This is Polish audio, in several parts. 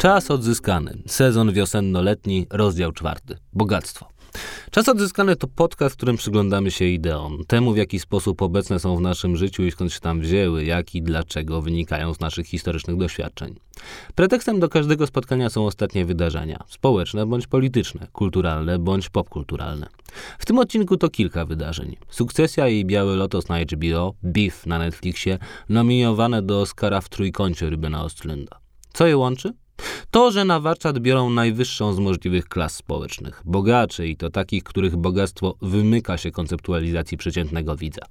Czas odzyskany. Sezon wiosenno-letni, rozdział czwarty. Bogactwo. Czas odzyskany to podcast, w którym przyglądamy się ideom, temu w jaki sposób obecne są w naszym życiu i skąd się tam wzięły, jak i dlaczego wynikają z naszych historycznych doświadczeń. Pretekstem do każdego spotkania są ostatnie wydarzenia społeczne bądź polityczne, kulturalne bądź popkulturalne. W tym odcinku to kilka wydarzeń. Sukcesja i Biały Lotos na HBO, Beef na Netflixie, nominowane do Oscara w trójkącie Rybena Ostlunda. Co je łączy? To, że na warsztat biorą najwyższą z możliwych klas społecznych, bogaczy i to takich, których bogactwo wymyka się konceptualizacji przeciętnego widza.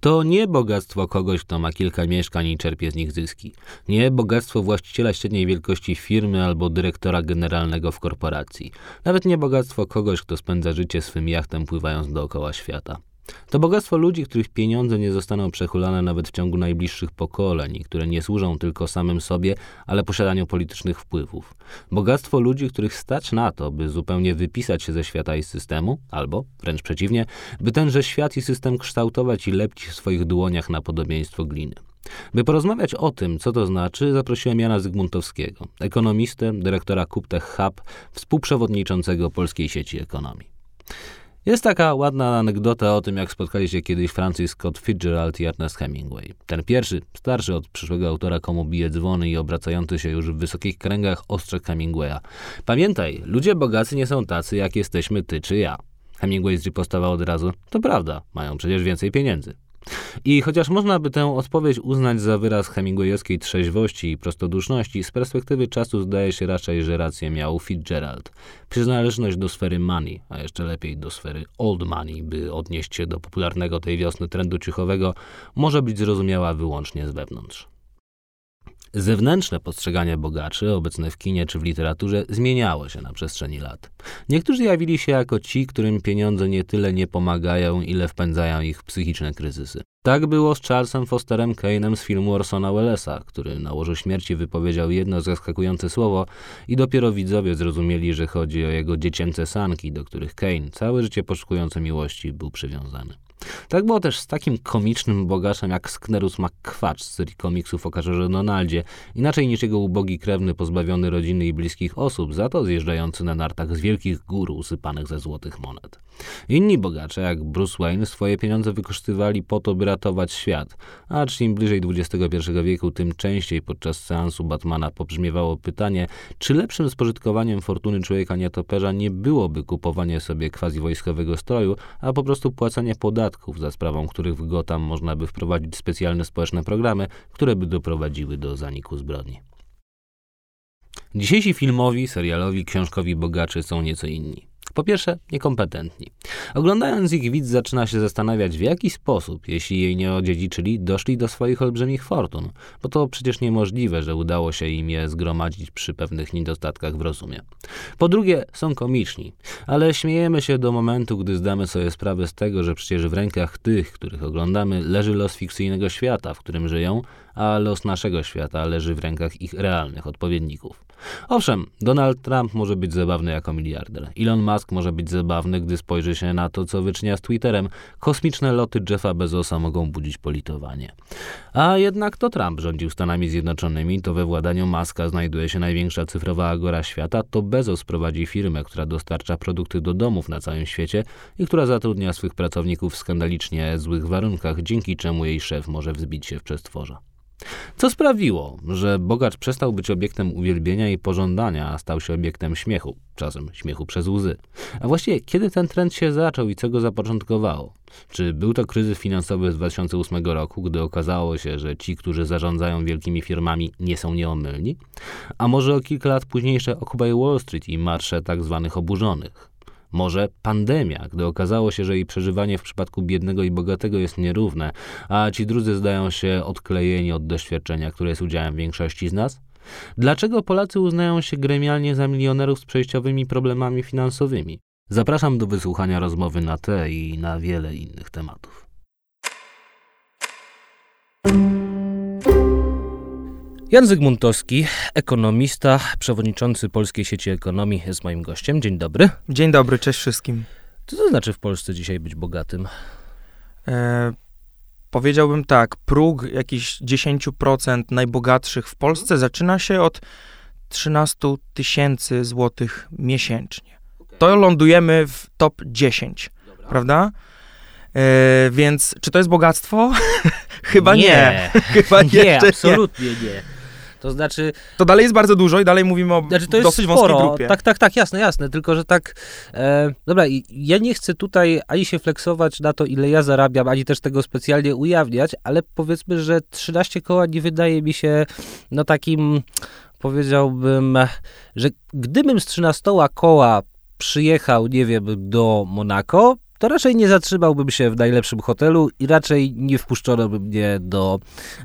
To nie bogactwo kogoś, kto ma kilka mieszkań i czerpie z nich zyski. Nie bogactwo właściciela średniej wielkości firmy albo dyrektora generalnego w korporacji. Nawet nie bogactwo kogoś, kto spędza życie swym jachtem pływając dookoła świata. To bogactwo ludzi, których pieniądze nie zostaną przechulane nawet w ciągu najbliższych pokoleń które nie służą tylko samym sobie, ale posiadaniu politycznych wpływów. Bogactwo ludzi, których stać na to, by zupełnie wypisać się ze świata i systemu, albo, wręcz przeciwnie, by tenże świat i system kształtować i lepć w swoich dłoniach na podobieństwo gliny. By porozmawiać o tym, co to znaczy, zaprosiłem Jana Zygmuntowskiego, ekonomistę, dyrektora Kuptech Hub, współprzewodniczącego Polskiej Sieci Ekonomii. Jest taka ładna anegdota o tym, jak spotkali się kiedyś Francis Scott Fitzgerald i Ernest Hemingway. Ten pierwszy, starszy od przyszłego autora, komu bije dzwony i obracający się już w wysokich kręgach ostrzegł Hemingwaya. Pamiętaj, ludzie bogacy nie są tacy, jak jesteśmy ty czy ja. Hemingway zripostował od razu. To prawda, mają przecież więcej pieniędzy. I chociaż można by tę odpowiedź uznać za wyraz hemingwayowskiej trzeźwości i prostoduszności, z perspektywy czasu zdaje się raczej, że rację miał Fitzgerald. Przynależność do sfery money, a jeszcze lepiej do sfery old money, by odnieść się do popularnego tej wiosny trendu cichowego, może być zrozumiała wyłącznie z wewnątrz. Zewnętrzne postrzeganie bogaczy, obecne w kinie czy w literaturze, zmieniało się na przestrzeni lat. Niektórzy jawili się jako ci, którym pieniądze nie tyle nie pomagają, ile wpędzają ich w psychiczne kryzysy. Tak było z Charlesem Fosterem Kane'em z filmu Orsona Wellesa, który na łożu śmierci wypowiedział jedno zaskakujące słowo i dopiero widzowie zrozumieli, że chodzi o jego dziecięce sanki, do których Kane, całe życie poszukujący miłości, był przywiązany. Tak było też z takim komicznym bogaczem jak Sknerus McQuatch z serii komiksów o Karze Donaldzie, inaczej niż jego ubogi krewny pozbawiony rodziny i bliskich osób, za to zjeżdżający na nartach z wielkich gór usypanych ze złotych monet. Inni bogacze, jak Bruce Wayne, swoje pieniądze wykorzystywali po to, by ratować świat, a czym bliżej XXI wieku, tym częściej podczas seansu Batmana pobrzmiewało pytanie, czy lepszym spożytkowaniem fortuny człowieka nietoperza nie byłoby kupowanie sobie quasi-wojskowego stroju, a po prostu płacenie podatków, za sprawą których w Gotham można by wprowadzić specjalne społeczne programy, które by doprowadziły do zaniku zbrodni. Dzisiejsi filmowi, serialowi, książkowi bogacze są nieco inni. Po pierwsze, niekompetentni. Oglądając ich widz zaczyna się zastanawiać, w jaki sposób, jeśli jej nie odziedziczyli, doszli do swoich olbrzymich fortun, bo to przecież niemożliwe, że udało się im je zgromadzić przy pewnych niedostatkach w rozumie. Po drugie, są komiczni, ale śmiejemy się do momentu, gdy zdamy sobie sprawę z tego, że przecież w rękach tych, których oglądamy, leży los fikcyjnego świata, w którym żyją, a los naszego świata leży w rękach ich realnych odpowiedników. Owszem, Donald Trump może być zabawny jako miliarder. Elon Musk może być zabawny, gdy spojrzy się na to, co wyczynia z Twitterem. Kosmiczne loty Jeffa Bezosa mogą budzić politowanie. A jednak to Trump rządził Stanami Zjednoczonymi, to we władaniu Muska znajduje się największa cyfrowa agora świata, to Bezos prowadzi firmę, która dostarcza produkty do domów na całym świecie i która zatrudnia swych pracowników w skandalicznie złych warunkach, dzięki czemu jej szef może wzbić się w przestworza. Co sprawiło, że bogacz przestał być obiektem uwielbienia i pożądania, a stał się obiektem śmiechu, czasem śmiechu przez łzy. A właściwie kiedy ten trend się zaczął i co go zapoczątkowało? Czy był to kryzys finansowy z 2008 roku, gdy okazało się, że ci, którzy zarządzają wielkimi firmami, nie są nieomylni? A może o kilka lat późniejsze Occupy Wall Street i marsze tak zwanych oburzonych? Może pandemia, gdy okazało się, że jej przeżywanie w przypadku biednego i bogatego jest nierówne, a ci drudzy zdają się odklejeni od doświadczenia, które jest udziałem większości z nas? Dlaczego Polacy uznają się gremialnie za milionerów z przejściowymi problemami finansowymi? Zapraszam do wysłuchania rozmowy na te i na wiele innych tematów. Jan Zygmuntowski, ekonomista, przewodniczący Polskiej Sieci Ekonomii jest moim gościem. Dzień dobry. Dzień dobry, cześć wszystkim. Co to znaczy w Polsce dzisiaj być bogatym? E, powiedziałbym tak, próg jakichś 10% najbogatszych w Polsce zaczyna się od 13 tysięcy złotych miesięcznie. To lądujemy w top 10, prawda? E, więc czy to jest bogactwo? Chyba nie. nie. Chyba nie, absolutnie nie. To znaczy, To dalej jest bardzo dużo i dalej mówimy o znaczy to jest dosyć sporo. wąskiej grupie. Tak, tak, tak, jasne, jasne. Tylko, że tak. E, dobra, ja nie chcę tutaj ani się flexować na to, ile ja zarabiam, ani też tego specjalnie ujawniać, ale powiedzmy, że 13 koła nie wydaje mi się no takim, powiedziałbym, że gdybym z 13 koła przyjechał, nie wiem, do Monako, to raczej nie zatrzymałbym się w najlepszym hotelu i raczej nie wpuszczono by mnie do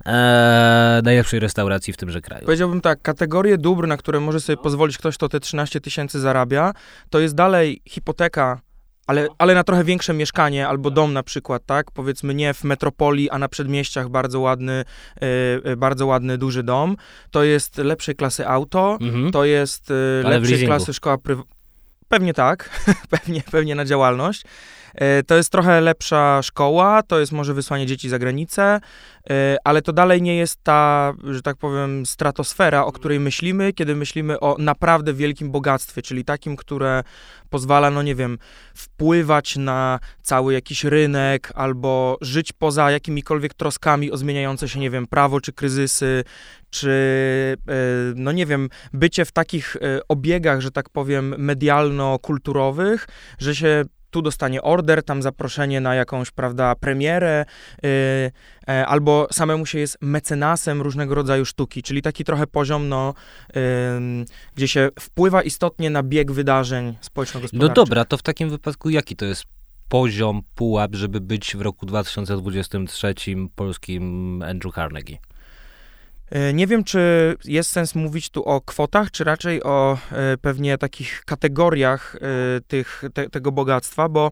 e, najlepszej restauracji w tymże kraju. Powiedziałbym tak, kategorie dóbr, na które może sobie pozwolić ktoś, kto te 13 tysięcy zarabia, to jest dalej hipoteka, ale, ale na trochę większe mieszkanie albo dom na przykład, tak? Powiedzmy nie w metropolii, a na przedmieściach bardzo ładny, e, bardzo ładny, duży dom. To jest lepszej klasy auto, Mhm. to jest w lepszej klasy szkoła prywatna. Pewnie tak, pewnie, pewnie na działalność. E, To jest trochę lepsza szkoła, to jest może wysłanie dzieci za granicę, e, ale to dalej nie jest ta, że tak powiem, stratosfera, o której myślimy, kiedy myślimy o naprawdę wielkim bogactwie, czyli takim, które pozwala, no nie wiem, wpływać na cały jakiś rynek albo żyć poza jakimikolwiek troskami o zmieniające się, nie wiem, prawo czy kryzysy, czy, e, no nie wiem, bycie w takich obiegach, że tak powiem, medialno-kulturowych, że się tu dostanie order, tam zaproszenie na jakąś, prawda, premierę, yy, e, albo samemu się jest mecenasem różnego rodzaju sztuki, czyli taki trochę poziom, no, ym, gdzie się wpływa istotnie na bieg wydarzeń No społeczno-gospodarczych. dobra, to w takim wypadku jaki to jest poziom, pułap, żeby być w roku 2023 polskim Andrew Carnegie? E, Nie wiem, czy jest sens mówić tu o kwotach, czy raczej o e, pewnie takich kategoriach e, tych, te, tego bogactwa, bo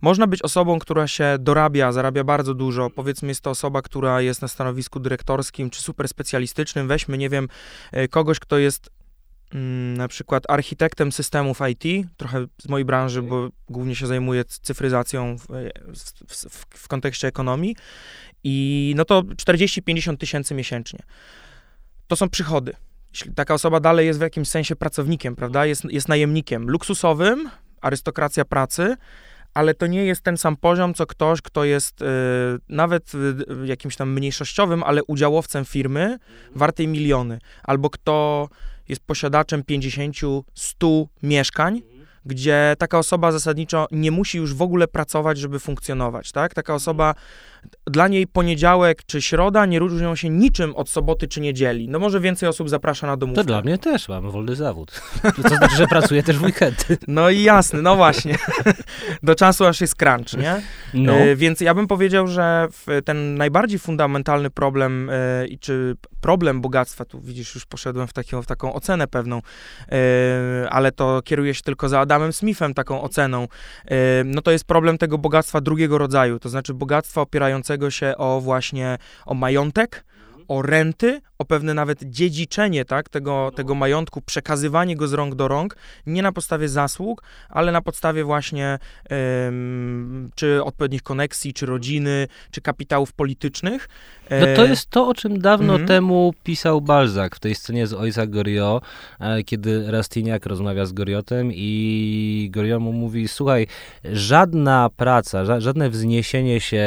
można być osobą, która się dorabia, zarabia bardzo dużo. Powiedzmy, jest to osoba, która jest na stanowisku dyrektorskim czy super specjalistycznym. Weźmy, nie wiem, kogoś, kto jest na przykład architektem systemów IT, trochę z mojej branży, bo głównie się zajmuję cyfryzacją w, w, w, w kontekście ekonomii. I no to 40-50 tysięcy miesięcznie. To są przychody. Jeśli taka osoba dalej jest w jakimś sensie pracownikiem, prawda? Jest, jest najemnikiem luksusowym, arystokracja pracy, ale to nie jest ten sam poziom, co ktoś, kto jest y, nawet y, jakimś tam mniejszościowym, ale udziałowcem firmy wartej miliony, albo kto jest posiadaczem 50, 100 mieszkań, gdzie taka osoba zasadniczo nie musi już w ogóle pracować, żeby funkcjonować, tak? Taka osoba, dla niej poniedziałek czy środa nie różnią się niczym od soboty czy niedzieli. No może więcej osób zaprasza na domówkę. To dla mnie też mam wolny zawód. To znaczy, że pracuję też w weekendy. No i jasne, no właśnie. Do czasu aż jest crunch, nie? No. E, więc ja bym powiedział, że ten najbardziej fundamentalny problem, e, i czy problem bogactwa, tu widzisz, już poszedłem w, taką, w taką ocenę pewną, e, ale to kieruje się tylko za Adamem Smithem taką oceną, no to jest problem tego bogactwa drugiego rodzaju, to znaczy bogactwa opierającego się o właśnie, o majątek, o renty, o pewne nawet dziedziczenie tak, tego, tego majątku, przekazywanie go z rąk do rąk, nie na podstawie zasług, ale na podstawie właśnie em, czy odpowiednich koneksji, czy rodziny, czy kapitałów politycznych. No to jest to, o czym dawno Mhm. temu pisał Balzac w tej scenie z Ojca Goriot, e, kiedy Rastignac rozmawia z Goriotem i Goriot mu mówi, słuchaj, żadna praca, ża- żadne wzniesienie się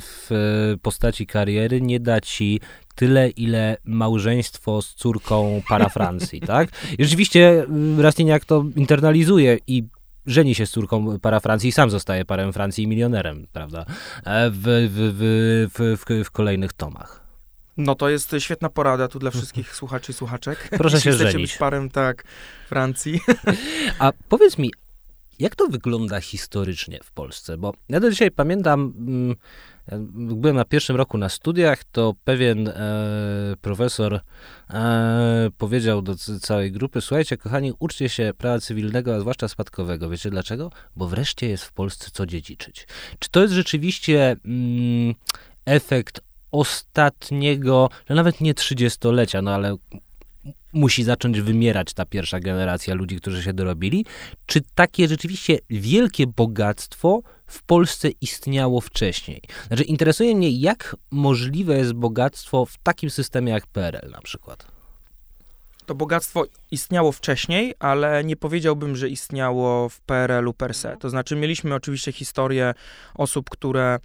w e, postaci kariery nie da ci tyle, ile małżeństwo z córką para Francji, tak? I rzeczywiście mm, Rastignac to internalizuje i żeni się z córką para Francji i sam zostaje parem Francji i milionerem, prawda? E, W, w, w, w, kolejnych tomach. No to jest świetna porada tu dla wszystkich słuchaczy i słuchaczek. Proszę Jeśli się chcecie żenić. być parem, tak, Francji. A powiedz mi, jak to wygląda historycznie w Polsce? Bo ja do dzisiaj pamiętam, mm, byłem na pierwszym roku na studiach, to pewien e, profesor e, powiedział do całej grupy, słuchajcie kochani, uczcie się prawa cywilnego, a zwłaszcza spadkowego. Wiecie dlaczego? Bo wreszcie jest w Polsce co dziedziczyć. Czy to jest rzeczywiście mm, efekt ostatniego, no nawet nie trzydziestolecia, no ale musi zacząć wymierać ta pierwsza generacja ludzi, którzy się dorobili? Czy takie rzeczywiście wielkie bogactwo w Polsce istniało wcześniej? Znaczy, interesuje mnie, jak możliwe jest bogactwo w takim systemie jak PRL na przykład. to bogactwo istniało wcześniej, ale nie powiedziałbym, że istniało w PRL-u per se. To znaczy, mieliśmy oczywiście historię osób, które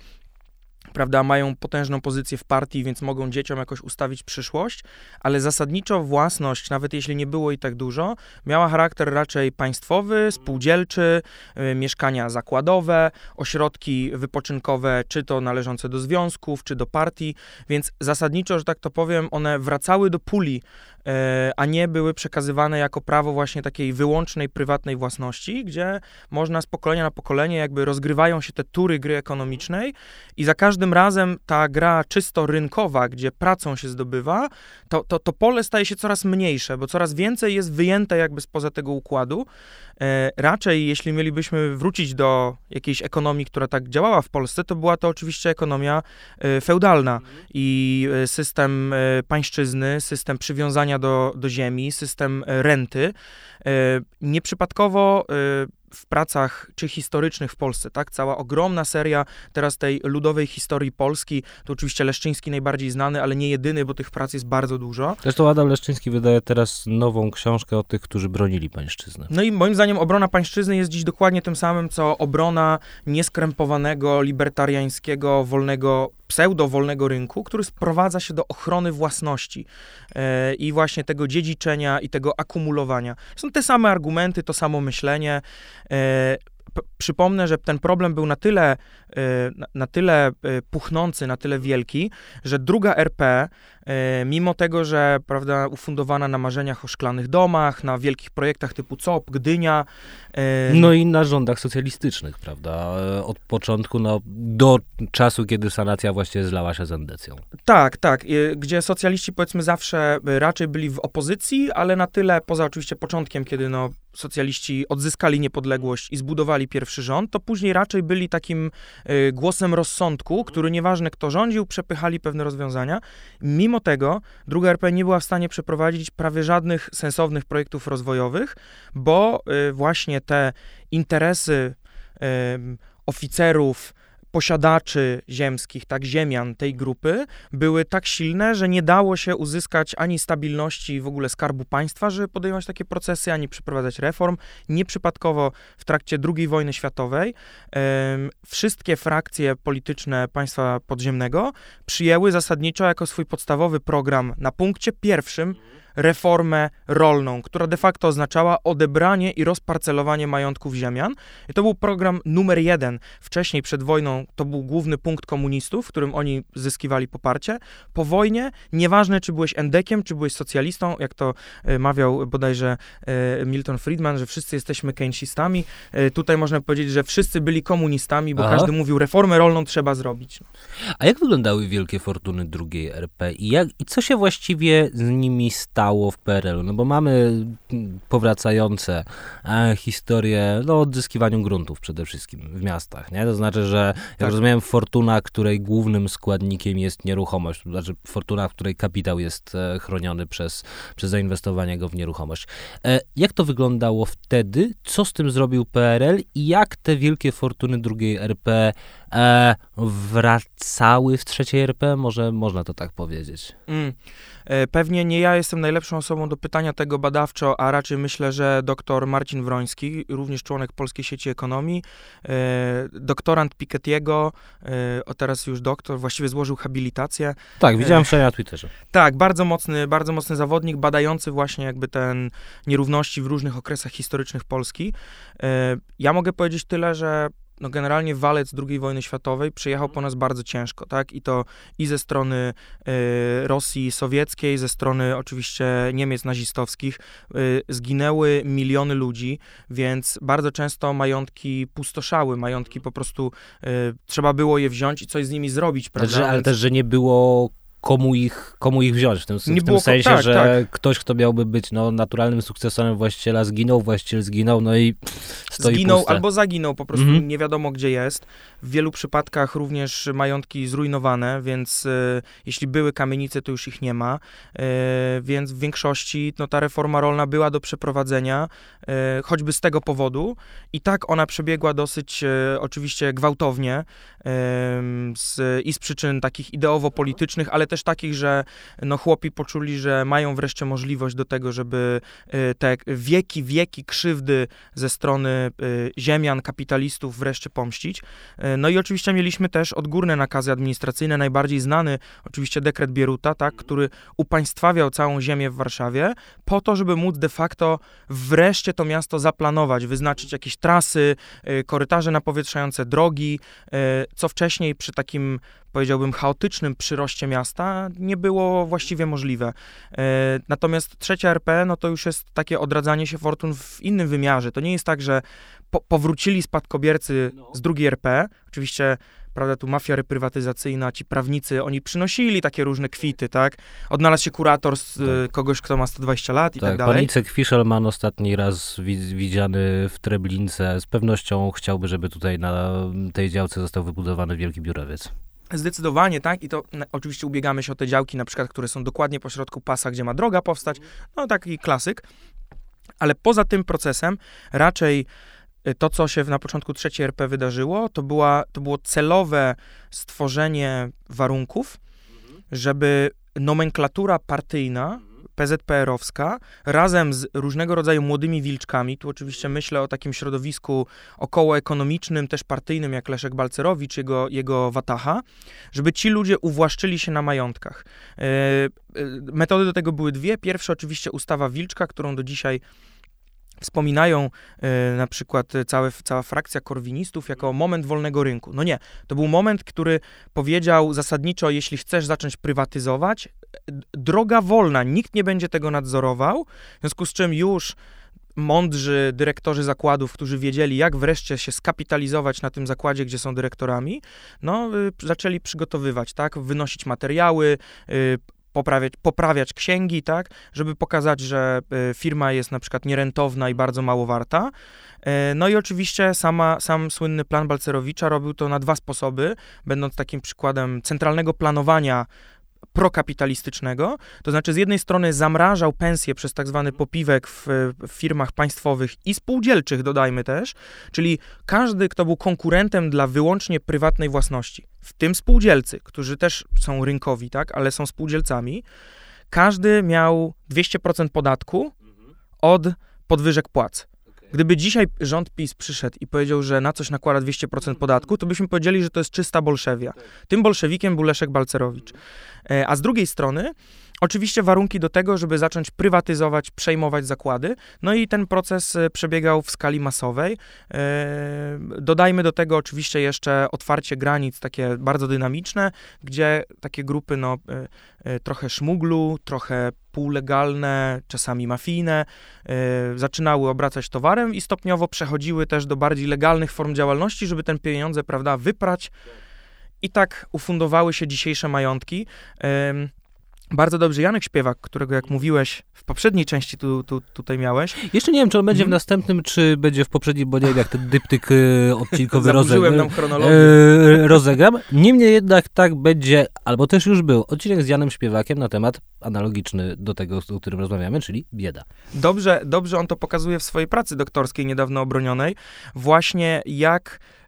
prawda, mają potężną pozycję w partii, więc mogą dzieciom jakoś ustawić przyszłość, ale zasadniczo własność, nawet jeśli nie było i tak dużo, miała charakter raczej państwowy, spółdzielczy, y, mieszkania zakładowe, ośrodki wypoczynkowe, czy to należące do związków, czy do partii, więc zasadniczo, że tak to powiem, one wracały do puli a nie były przekazywane jako prawo właśnie takiej wyłącznej, prywatnej własności, gdzie można z pokolenia na pokolenie jakby rozgrywają się te tury gry ekonomicznej i za każdym razem ta gra czysto rynkowa, gdzie pracą się zdobywa, to, to, to pole staje się coraz mniejsze, bo coraz więcej jest wyjęte jakby spoza tego układu. E, raczej, jeśli mielibyśmy wrócić do jakiejś ekonomii, która tak działała w Polsce, to była to oczywiście ekonomia e, feudalna i system pańszczyzny, system przywiązania do, do ziemi, system e, renty. E, nieprzypadkowo e, w pracach czy historycznych w Polsce, tak? Cała ogromna seria teraz tej ludowej historii Polski, to oczywiście Leszczyński najbardziej znany, ale nie jedyny, bo tych prac jest bardzo dużo. Zresztą Adam Leszczyński wydaje teraz nową książkę o tych, którzy bronili pańszczyzny. No i moim zdaniem obrona pańszczyzny jest dziś dokładnie tym samym, co obrona nieskrępowanego, libertariańskiego, wolnego pseudo-wolnego rynku, który sprowadza się do ochrony własności e, i właśnie tego dziedziczenia i tego akumulowania. Są te same argumenty, to samo myślenie. E, przypomnę, że ten problem był na tyle, e, na tyle puchnący, na tyle wielki, że druga RP, mimo tego, że prawda, ufundowana na marzeniach o szklanych domach, na wielkich projektach typu COP, Gdynia. No i na rządach socjalistycznych, prawda? Od początku no, do czasu, kiedy sanacja właściwie zlała się z endecją. Tak, tak. Gdzie socjaliści powiedzmy zawsze raczej byli w opozycji, ale na tyle, poza oczywiście początkiem, kiedy no, socjaliści odzyskali niepodległość i zbudowali pierwszy rząd, to później raczej byli takim głosem rozsądku, który nieważne kto rządził, przepychali pewne rozwiązania. Mimo tego druga RP nie była w stanie przeprowadzić prawie żadnych sensownych projektów rozwojowych, bo y, właśnie te interesy oficerów, posiadaczy ziemskich, tak, ziemian tej grupy, były tak silne, że nie dało się uzyskać ani stabilności w ogóle skarbu państwa, żeby podejmować takie procesy, ani przeprowadzać reform. Nieprzypadkowo w trakcie II wojny światowej wszystkie frakcje polityczne państwa podziemnego przyjęły zasadniczo jako swój podstawowy program na punkcie pierwszym reformę rolną, która de facto oznaczała odebranie i rozparcelowanie majątków ziemian. I to był program numer jeden. Wcześniej, przed wojną, to był główny punkt komunistów, w którym oni zyskiwali poparcie. Po wojnie, nieważne czy byłeś endekiem, czy byłeś socjalistą, jak to e, mawiał bodajże e, Milton Friedman, że wszyscy jesteśmy keynesistami. E, tutaj można powiedzieć, że wszyscy byli komunistami, bo Aha. każdy mówił, reformę rolną trzeba zrobić. A jak wyglądały wielkie fortuny drugiej RP i, jak, i co się właściwie z nimi stało? Stało w PRL-u, no bo mamy powracające e, historie no, o odzyskiwaniu gruntów przede wszystkim w miastach, nie? To znaczy, że jak tak. rozumiem, fortuna, której głównym składnikiem jest nieruchomość, to znaczy fortuna, w której kapitał jest e, chroniony przez, przez zainwestowanie go w nieruchomość. E, jak to wyglądało wtedy? Co z tym zrobił PRL i jak te wielkie fortuny drugiej RP wracały w trzeciej RP? Może można to tak powiedzieć. Mm. E, pewnie nie ja jestem najlepszą osobą do pytania tego badawczo, a raczej myślę, że dr Marcin Wroński, również członek Polskiej Sieci Ekonomii, e, doktorant Piketty'ego, e, teraz już doktor, właściwie złożył habilitację. Tak, widziałem wczoraj na Twitterze. Tak, bardzo mocny, bardzo mocny zawodnik, badający właśnie jakby ten nierówności w różnych okresach historycznych Polski. Ja mogę powiedzieć tyle, że no generalnie walec II wojny światowej przyjechał po nas bardzo ciężko, tak? I to i ze strony y, Rosji sowieckiej, ze strony oczywiście Niemiec nazistowskich y, zginęły miliony ludzi, więc bardzo często majątki pustoszały, majątki po prostu y, trzeba było je wziąć i coś z nimi zrobić, prawda? ale też, że nie było komu ich, komu ich wziąć, w tym, w tym sensie, tak, że tak. ktoś, kto miałby być no, naturalnym sukcesorem właściciela, zginął, właściciel zginął, no i stoi Zginął puste. albo zaginął, po prostu mm -hmm. nie wiadomo, gdzie jest, w wielu przypadkach również majątki zrujnowane, więc e, jeśli były kamienice, to już ich nie ma, e, więc w większości no, ta reforma rolna była do przeprowadzenia, e, choćby z tego powodu i tak ona przebiegła dosyć oczywiście gwałtownie z, i z przyczyn takich ideowo-politycznych, ale też takich, że no, chłopi poczuli, że mają wreszcie możliwość do tego, żeby te wieki, wieki krzywdy ze strony ziemian, kapitalistów wreszcie pomścić. No i oczywiście mieliśmy też odgórne nakazy administracyjne, najbardziej znany oczywiście dekret Bieruta, tak, który upaństwawiał całą ziemię w Warszawie po to, żeby móc de facto wreszcie to miasto zaplanować, wyznaczyć jakieś trasy, e, korytarze napowietrzające, drogi, e, co wcześniej przy takim powiedziałbym, chaotycznym przyroście miasta nie było właściwie możliwe. E, natomiast trzecia RP, no to już jest takie odradzanie się fortun w innym wymiarze. To nie jest tak, że po, powrócili spadkobiercy z drugiej RP, oczywiście prawda, tu mafia reprywatyzacyjna, ci prawnicy, oni przynosili takie różne kwity, tak? Odnalazł się kurator z e, kogoś, kto ma 120 lat i tak, Tak, dalej. Panicek Fiszelman ostatni raz wi- widziany w Treblince. Z pewnością chciałby, żeby tutaj na tej działce został wybudowany wielki biurowiec. Zdecydowanie, tak. I to na, oczywiście ubiegamy się o te działki, na przykład, które są dokładnie pośrodku pasa, gdzie ma droga powstać. No taki klasyk. Ale poza tym procesem raczej y, to, co się na początku trzeciej RP wydarzyło, to, była, to było celowe stworzenie warunków, żeby nomenklatura partyjna, PZPR-owska, razem z różnego rodzaju młodymi wilczkami, tu oczywiście myślę o takim środowisku okołoekonomicznym, też partyjnym, jak Leszek Balcerowicz, jego, jego Wataha, żeby ci ludzie uwłaszczyli się na majątkach. E, e, metody do tego były dwie. Pierwsza oczywiście ustawa Wilczka, którą do dzisiaj wspominają e, na przykład e, całe, cała frakcja korwinistów jako moment wolnego rynku. No nie, to był moment, który powiedział zasadniczo, jeśli chcesz zacząć prywatyzować, d- droga wolna, nikt nie będzie tego nadzorował, w związku z czym już mądrzy dyrektorzy zakładów, którzy wiedzieli, jak wreszcie się skapitalizować na tym zakładzie, gdzie są dyrektorami, no, y, zaczęli przygotowywać, tak, wynosić materiały, y, poprawiać, poprawiać księgi, tak, żeby pokazać, że y, firma jest na przykład nierentowna i bardzo mało warta. E, No i oczywiście sama, sam słynny plan Balcerowicza robił to na dwa sposoby, będąc takim przykładem centralnego planowania prokapitalistycznego, to znaczy z jednej strony zamrażał pensje przez tak zwany popiwek w, w firmach państwowych i spółdzielczych, dodajmy też, czyli każdy, kto był konkurentem dla wyłącznie prywatnej własności, w tym spółdzielcy, którzy też są rynkowi, tak, ale są spółdzielcami, każdy miał 200% podatku od podwyżek płac. Gdyby dzisiaj rząd PiS przyszedł i powiedział, że na coś nakłada 200% podatku, to byśmy powiedzieli, że to jest czysta bolszewia. Tym bolszewikiem był Leszek Balcerowicz. E, A z drugiej strony, oczywiście warunki do tego, żeby zacząć prywatyzować, przejmować zakłady. No i ten proces e, przebiegał w skali masowej. E, Dodajmy do tego oczywiście jeszcze otwarcie granic, takie bardzo dynamiczne, gdzie takie grupy, no, e, trochę szmuglu, trochę półlegalne, czasami mafijne, zaczynały obracać towarem i stopniowo przechodziły też do bardziej legalnych form działalności, żeby ten pieniądze, prawda, wyprać. I tak ufundowały się dzisiejsze majątki. Bardzo dobrze Janek Śpiewak, którego jak mówiłeś w poprzedniej części tu, tu, tutaj miałeś. Jeszcze nie wiem, czy on będzie w Mhm. następnym, czy będzie w poprzednim, bo nie wiem, jak ten dyptyk e, odcinkowy rozegram. nam chronologię. E, rozegram. Niemniej jednak tak będzie, albo też już był, odcinek z Janem Śpiewakiem na temat analogiczny do tego, o którym rozmawiamy, czyli bieda. Dobrze, dobrze on to pokazuje w swojej pracy doktorskiej niedawno obronionej, właśnie jak y,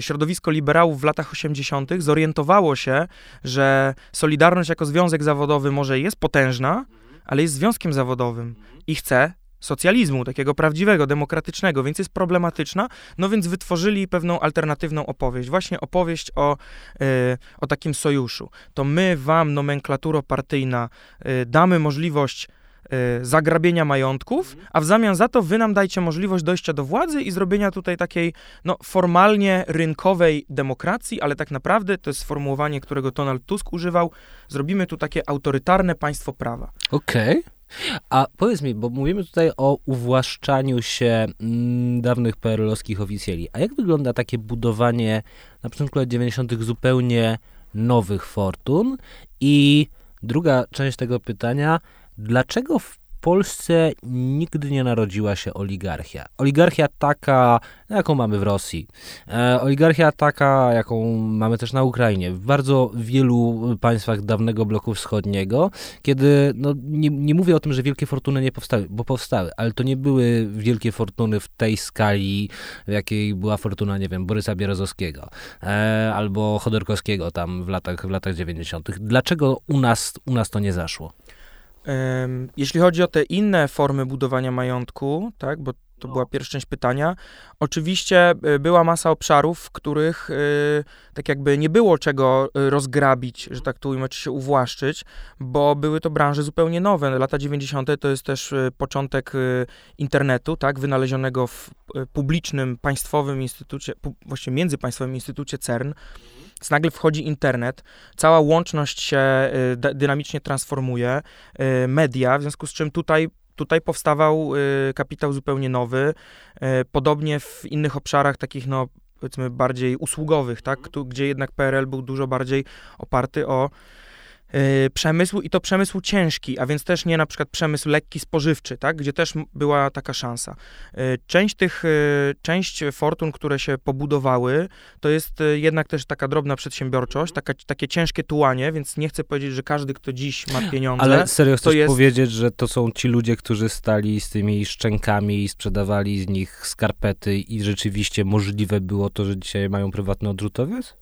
środowisko liberałów w latach 80. zorientowało się, że Solidarność jako związek zawodowy może jest potężna, ale jest związkiem zawodowym i chce socjalizmu, takiego prawdziwego, demokratycznego, więc jest problematyczna, no więc wytworzyli pewną alternatywną opowieść, właśnie opowieść o, y, o takim sojuszu. To my wam, nomenklaturo partyjna, y, damy możliwość y, zagrabienia majątków, a w zamian za to wy nam dajcie możliwość dojścia do władzy i zrobienia tutaj takiej, no, formalnie rynkowej demokracji, ale tak naprawdę to jest sformułowanie, którego Donald Tusk używał, zrobimy tu takie autorytarne państwo prawa. Okej. A powiedz mi, bo mówimy tutaj o uwłaszczaniu się mm, dawnych PRL-owskich oficjeli. A jak wygląda takie budowanie na początku lat 90. zupełnie nowych fortun? I druga część tego pytania, dlaczego w Polsce nigdy nie narodziła się oligarchia. Oligarchia taka, jaką mamy w Rosji. E, oligarchia taka, jaką mamy też na Ukrainie. W bardzo wielu państwach dawnego bloku wschodniego, kiedy, no nie, nie mówię o tym, że wielkie fortuny nie powstały, bo powstały, ale to nie były wielkie fortuny w tej skali, w jakiej była fortuna, nie wiem, Borysa Bierozowskiego e, albo Chodorkowskiego tam w latach, w latach 90. Dlaczego u nas, u nas to nie zaszło? Jeśli chodzi o te inne formy budowania majątku, tak, bo to była pierwsza część pytania. Oczywiście y, była masa obszarów, w których y, tak jakby nie było czego y, rozgrabić, że tak tu ujmę, czy się uwłaszczyć, bo były to branże zupełnie nowe. Lata 90. to jest też początek internetu, tak, wynalezionego w publicznym, państwowym instytucie, właściwie międzypaństwowym instytucie CERN. Więc nagle wchodzi internet, cała łączność się dynamicznie transformuje, media, w związku z czym tutaj Tutaj powstawał y, kapitał zupełnie nowy, y, podobnie w innych obszarach takich, no powiedzmy, bardziej usługowych, tak, tu, gdzie jednak PRL był dużo bardziej oparty o Y, przemysł i to przemysł ciężki, a więc też nie na przykład przemysł lekki, spożywczy, tak, gdzie też była taka szansa. Y, część tych, y, część fortun, które się pobudowały, to jest jednak też taka drobna przedsiębiorczość, taka, takie ciężkie tułanie, więc nie chcę powiedzieć, że każdy, kto dziś ma pieniądze, Ale serio chcesz jest... powiedzieć, że to są ci ludzie, którzy stali z tymi szczękami i sprzedawali z nich skarpety i rzeczywiście możliwe było to, że dzisiaj mają prywatny odrzutowiec?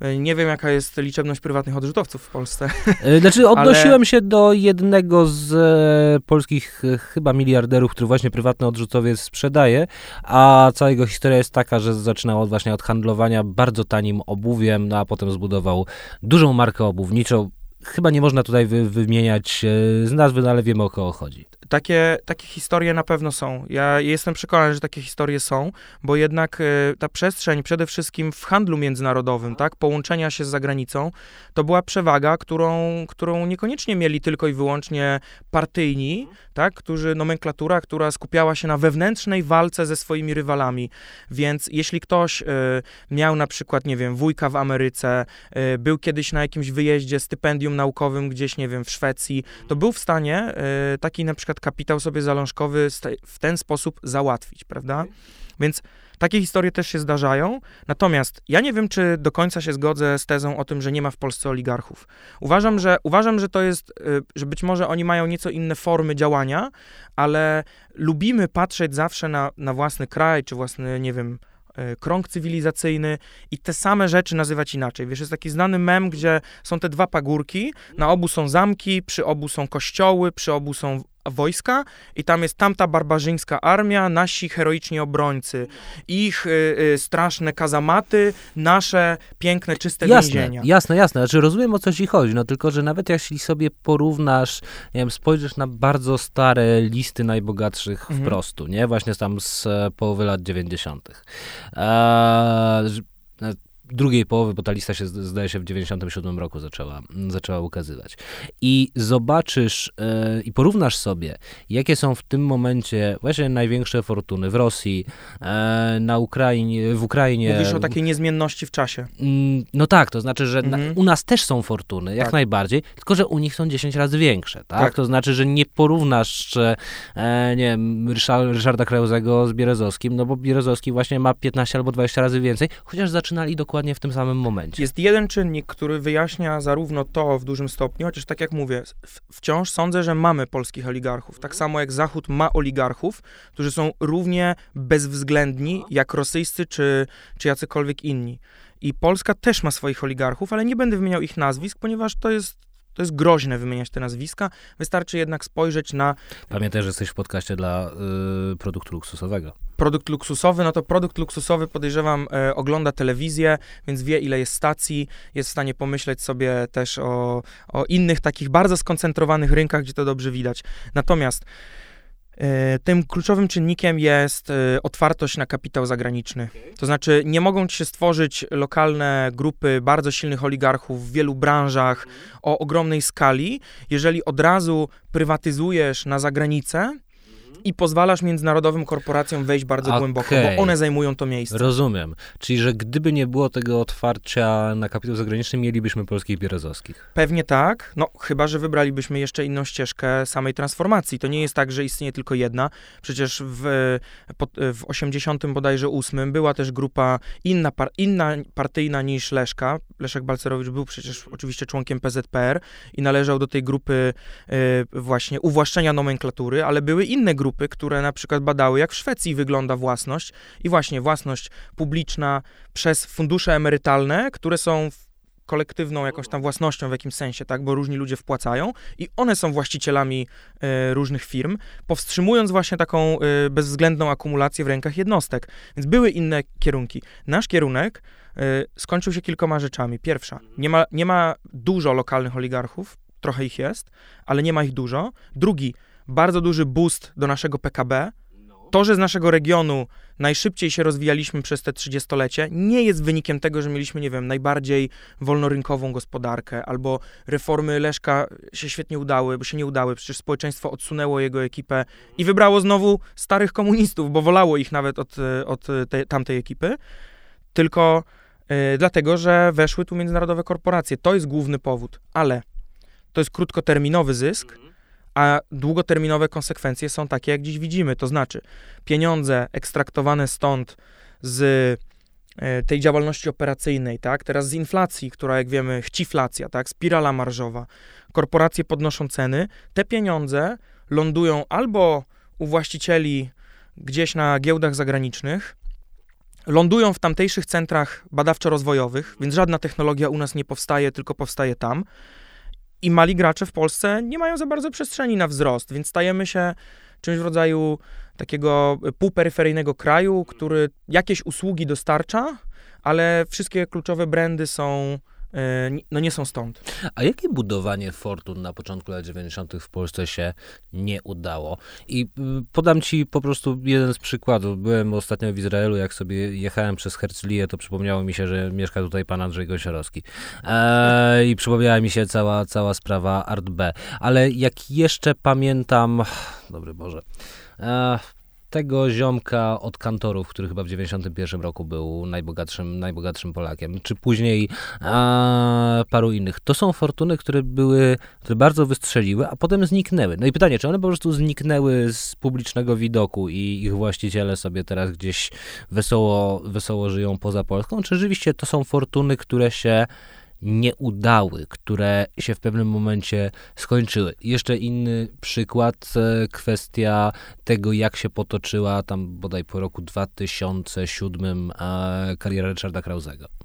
E, nie wiem, jaka jest liczebność prywatnych odrzutowców w Polsce. E, znaczy, odnosiłem ale... się do jednego z e, polskich chyba miliarderów, który właśnie prywatny odrzutowiec sprzedaje, a cała jego historia jest taka, że zaczynał właśnie od handlowania bardzo tanim obuwiem, no a potem zbudował dużą markę obuwniczą. Chyba nie można tutaj wy, wymieniać z nazwy, no ale wiemy o kogo chodzi. Takie, takie historie na pewno są. Ja jestem przekonany, że takie historie są, bo jednak y, ta przestrzeń przede wszystkim w handlu międzynarodowym, tak, połączenia się z zagranicą, to była przewaga, którą, którą niekoniecznie mieli tylko i wyłącznie partyjni, tak, którzy, nomenklatura, która skupiała się na wewnętrznej walce ze swoimi rywalami. Więc jeśli ktoś y, miał na przykład, nie wiem, wujka w Ameryce, y, był kiedyś na jakimś wyjeździe, stypendium naukowym gdzieś, nie wiem, w Szwecji, to był w stanie taki na przykład kapitał sobie zalążkowy w ten sposób załatwić, prawda? Więc takie historie też się zdarzają. Natomiast ja nie wiem, czy do końca się zgodzę z tezą o tym, że nie ma w Polsce oligarchów. Uważam, że, uważam, że to jest, y, że być może oni mają nieco inne formy działania, ale lubimy patrzeć zawsze na, na własny kraj, czy własny, nie wiem, y, krąg cywilizacyjny i te same rzeczy nazywać inaczej. Wiesz, jest taki znany mem, gdzie są te dwa pagórki, na obu są zamki, przy obu są kościoły, przy obu są wojska i tam jest tamta barbarzyńska armia, nasi heroiczni obrońcy, ich y, y, straszne kazamaty, nasze piękne, czyste jasne, więzienia. Jasne, jasne. Znaczy rozumiem o co ci chodzi, no tylko, że nawet jeśli sobie porównasz, nie wiem, spojrzysz na bardzo stare listy najbogatszych mhm. wprostu, nie? Właśnie tam z e, połowy lat 90. Eee, drugiej połowy, bo ta lista się zdaje się w 97 roku zaczęła, zaczęła ukazywać. I zobaczysz yy, i porównasz sobie, jakie są w tym momencie właśnie największe fortuny w Rosji, yy, na Ukrainie, w Ukrainie. Mówisz o takiej niezmienności w czasie. Yy, no tak, to znaczy, że na, mhm. u nas też są fortuny, jak tak. najbardziej, tylko że u nich są 10 razy większe, tak? tak. To znaczy, że nie porównasz, e, nie wiem, Ryszarda Krauzego z Bierezowskim, no bo Bierezowski właśnie ma 15 albo 20 razy więcej, chociaż zaczynali dokładnie dokładnie w tym samym momencie. Jest jeden czynnik, który wyjaśnia zarówno to w dużym stopniu, chociaż tak jak mówię, wciąż sądzę, że mamy polskich oligarchów. Tak samo jak Zachód ma oligarchów, którzy są równie bezwzględni jak rosyjscy czy, czy jacykolwiek inni. I Polska też ma swoich oligarchów, ale nie będę wymieniał ich nazwisk, ponieważ to jest to jest groźne wymieniać te nazwiska. Wystarczy jednak spojrzeć na. Pamiętaj, że jesteś w podcaście dla y, produktu luksusowego. Produkt luksusowy, no to produkt luksusowy podejrzewam e, ogląda telewizję, więc wie ile jest stacji, jest w stanie pomyśleć sobie też o, o innych takich bardzo skoncentrowanych rynkach, gdzie to dobrze widać. Natomiast tym kluczowym czynnikiem jest e, otwartość na kapitał zagraniczny. To znaczy, nie mogą ci się stworzyć lokalne grupy bardzo silnych oligarchów w wielu branżach o ogromnej skali, jeżeli od razu prywatyzujesz na zagranicę i pozwalasz międzynarodowym korporacjom wejść bardzo Okej. głęboko, bo one zajmują to miejsce. Rozumiem. Czyli, że gdyby nie było tego otwarcia na kapitał zagraniczny, mielibyśmy polskich Bierozowskich. Pewnie tak, no chyba, że wybralibyśmy jeszcze inną ścieżkę samej transformacji. To nie jest tak, że istnieje tylko jedna. Przecież w, w 80 bodajże 8 była też grupa inna, par, inna partyjna niż Leszka. Leszek Balcerowicz był przecież oczywiście członkiem PZPR i należał do tej grupy e, właśnie uwłaszczenia nomenklatury, ale były inne grupy, które na przykład badały, jak w Szwecji wygląda własność i właśnie własność publiczna przez fundusze emerytalne, które są kolektywną jakąś tam własnością w jakimś sensie, tak, bo różni ludzie wpłacają i one są właścicielami e, różnych firm, powstrzymując właśnie taką e, bezwzględną akumulację w rękach jednostek. Więc były inne kierunki. Nasz kierunek e, skończył się kilkoma rzeczami. Pierwsza, nie ma, nie ma dużo lokalnych oligarchów, trochę ich jest, ale nie ma ich dużo. Drugi, bardzo duży boost do naszego PKB. To, że z naszego regionu najszybciej się rozwijaliśmy przez te 30-lecie, nie jest wynikiem tego, że mieliśmy, nie wiem, najbardziej wolnorynkową gospodarkę, albo reformy Leszka się świetnie udały, bo się nie udały. Przecież społeczeństwo odsunęło jego ekipę i wybrało znowu starych komunistów, bo wolało ich nawet od, od tej, tamtej ekipy. Tylko e, dlatego, że weszły tu międzynarodowe korporacje. To jest główny powód, ale to jest krótkoterminowy zysk, a długoterminowe konsekwencje są takie, jak dziś widzimy. To znaczy, pieniądze ekstraktowane stąd z e, tej działalności operacyjnej, tak? Teraz z inflacji, która jak wiemy, chciflacja, tak? Spirala marżowa. Korporacje podnoszą ceny. Te pieniądze lądują albo u właścicieli gdzieś na giełdach zagranicznych, lądują w tamtejszych centrach badawczo-rozwojowych, więc żadna technologia u nas nie powstaje, tylko powstaje tam. I mali gracze w Polsce nie mają za bardzo przestrzeni na wzrost, więc stajemy się czymś w rodzaju takiego półperyferyjnego kraju, który jakieś usługi dostarcza, ale wszystkie kluczowe brandy są, no nie są stąd. A jakie budowanie fortun na początku lat 90. w Polsce się nie udało? I y, podam ci po prostu jeden z przykładów. Byłem ostatnio w Izraelu, jak sobie jechałem przez Herzliję, to przypomniało mi się, że mieszka tutaj pan Andrzej Gąsiorowski. E, I przypomniała mi się cała, cała sprawa Art B. Ale jak jeszcze pamiętam, dobry Boże, e, tego ziomka od kantorów, który chyba w 91 roku był najbogatszym, najbogatszym Polakiem, czy później a, paru innych. To są fortuny, które były, które bardzo wystrzeliły, a potem zniknęły. No i pytanie, czy one po prostu zniknęły z publicznego widoku i ich właściciele sobie teraz gdzieś wesoło, wesoło żyją poza Polską, czy rzeczywiście to są fortuny, które się nie udały, które się w pewnym momencie skończyły. Jeszcze inny przykład, e, kwestia tego, jak się potoczyła tam bodaj po roku 2007 e, kariera Richarda Krausego.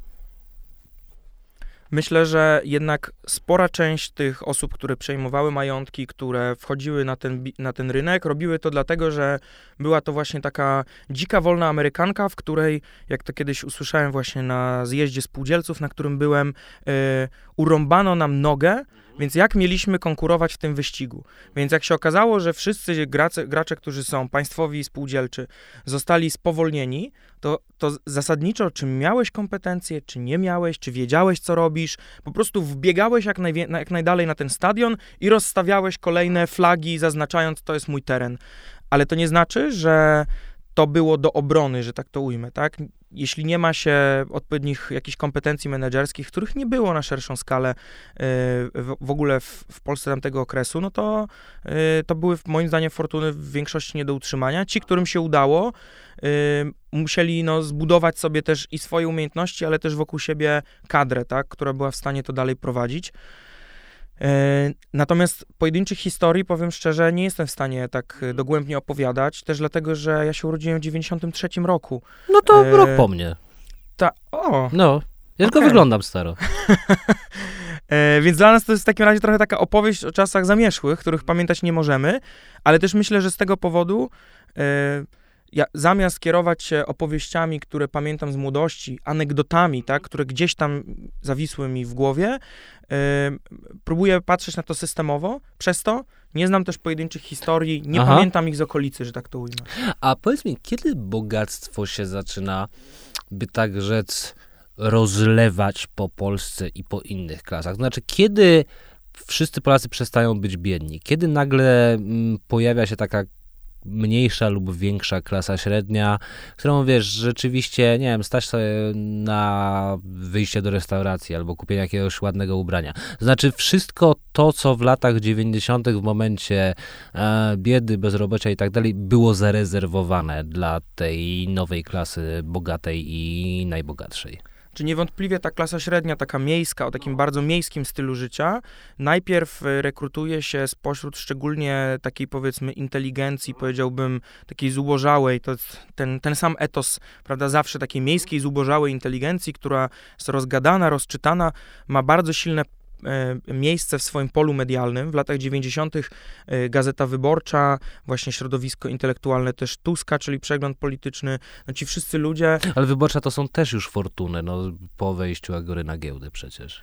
Myślę, że jednak spora część tych osób, które przejmowały majątki, które wchodziły na ten, na ten rynek, robiły to dlatego, że była to właśnie taka dzika, wolna Amerykanka, w której, jak to kiedyś usłyszałem właśnie na zjeździe spółdzielców, na którym byłem, e, urąbano nam nogę, więc jak mieliśmy konkurować w tym wyścigu? Więc jak się okazało, że wszyscy gracze, gracze którzy są państwowi i spółdzielczy, zostali spowolnieni, to, to zasadniczo, czy miałeś kompetencje, czy nie miałeś, czy wiedziałeś, co robisz, po prostu wbiegałeś jak, najwie, na- jak najdalej na ten stadion i rozstawiałeś kolejne flagi, zaznaczając, to jest mój teren. Ale to nie znaczy, że to było do obrony, że tak to ujmę, tak? Jeśli nie ma się odpowiednich jakichś kompetencji menedżerskich, których nie było na szerszą skalę yy, w, ogóle w, w Polsce tamtego okresu, no to, yy, to były moim zdaniem fortuny w większości nie do utrzymania. Ci, którym się udało, yy, musieli no, zbudować sobie też i swoje umiejętności, ale też wokół siebie kadrę, tak, która była w stanie to dalej prowadzić. E, Natomiast pojedynczych historii, powiem szczerze, nie jestem w stanie tak e, dogłębnie opowiadać, też dlatego, że ja się urodziłem w 93 roku. No to E, rok po mnie. Ta, o, No, ja tylko Okej. wyglądam staro. E, więc dla nas to jest w takim razie trochę taka opowieść o czasach zamieszłych, których pamiętać nie możemy, ale też myślę, że z tego powodu e, ja zamiast kierować się opowieściami, które pamiętam z młodości, anegdotami, tak, które gdzieś tam zawisły mi w głowie, próbuję patrzeć na to systemowo. Przez to nie znam też pojedynczych historii, nie Aha. pamiętam ich z okolicy, że tak to ujmę. A powiedz mi, kiedy bogactwo się zaczyna, by tak rzec, rozlewać po Polsce i po innych klasach? Znaczy, kiedy wszyscy Polacy przestają być biedni? Kiedy nagle mm, pojawia się taka mniejsza lub większa klasa średnia, którą wiesz, rzeczywiście, nie wiem, stać sobie na wyjście do restauracji albo kupienie jakiegoś ładnego ubrania. Znaczy wszystko to, co w latach 90. w momencie e, biedy, bezrobocia i tak dalej, było zarezerwowane dla tej nowej klasy bogatej i najbogatszej. Czy niewątpliwie ta klasa średnia, taka miejska, o takim bardzo miejskim stylu życia, najpierw e, rekrutuje się spośród szczególnie takiej powiedzmy inteligencji, powiedziałbym takiej zubożałej, to ten, ten sam etos, prawda, zawsze takiej miejskiej, zubożałej inteligencji, która jest rozgadana, rozczytana, ma bardzo silne miejsce w swoim polu medialnym. W latach 90. E, Gazeta Wyborcza, właśnie środowisko intelektualne też Tuska, czyli przegląd polityczny, no ci wszyscy ludzie... Ale Wyborcza to są też już fortuny, no po wejściu Agory na giełdę przecież.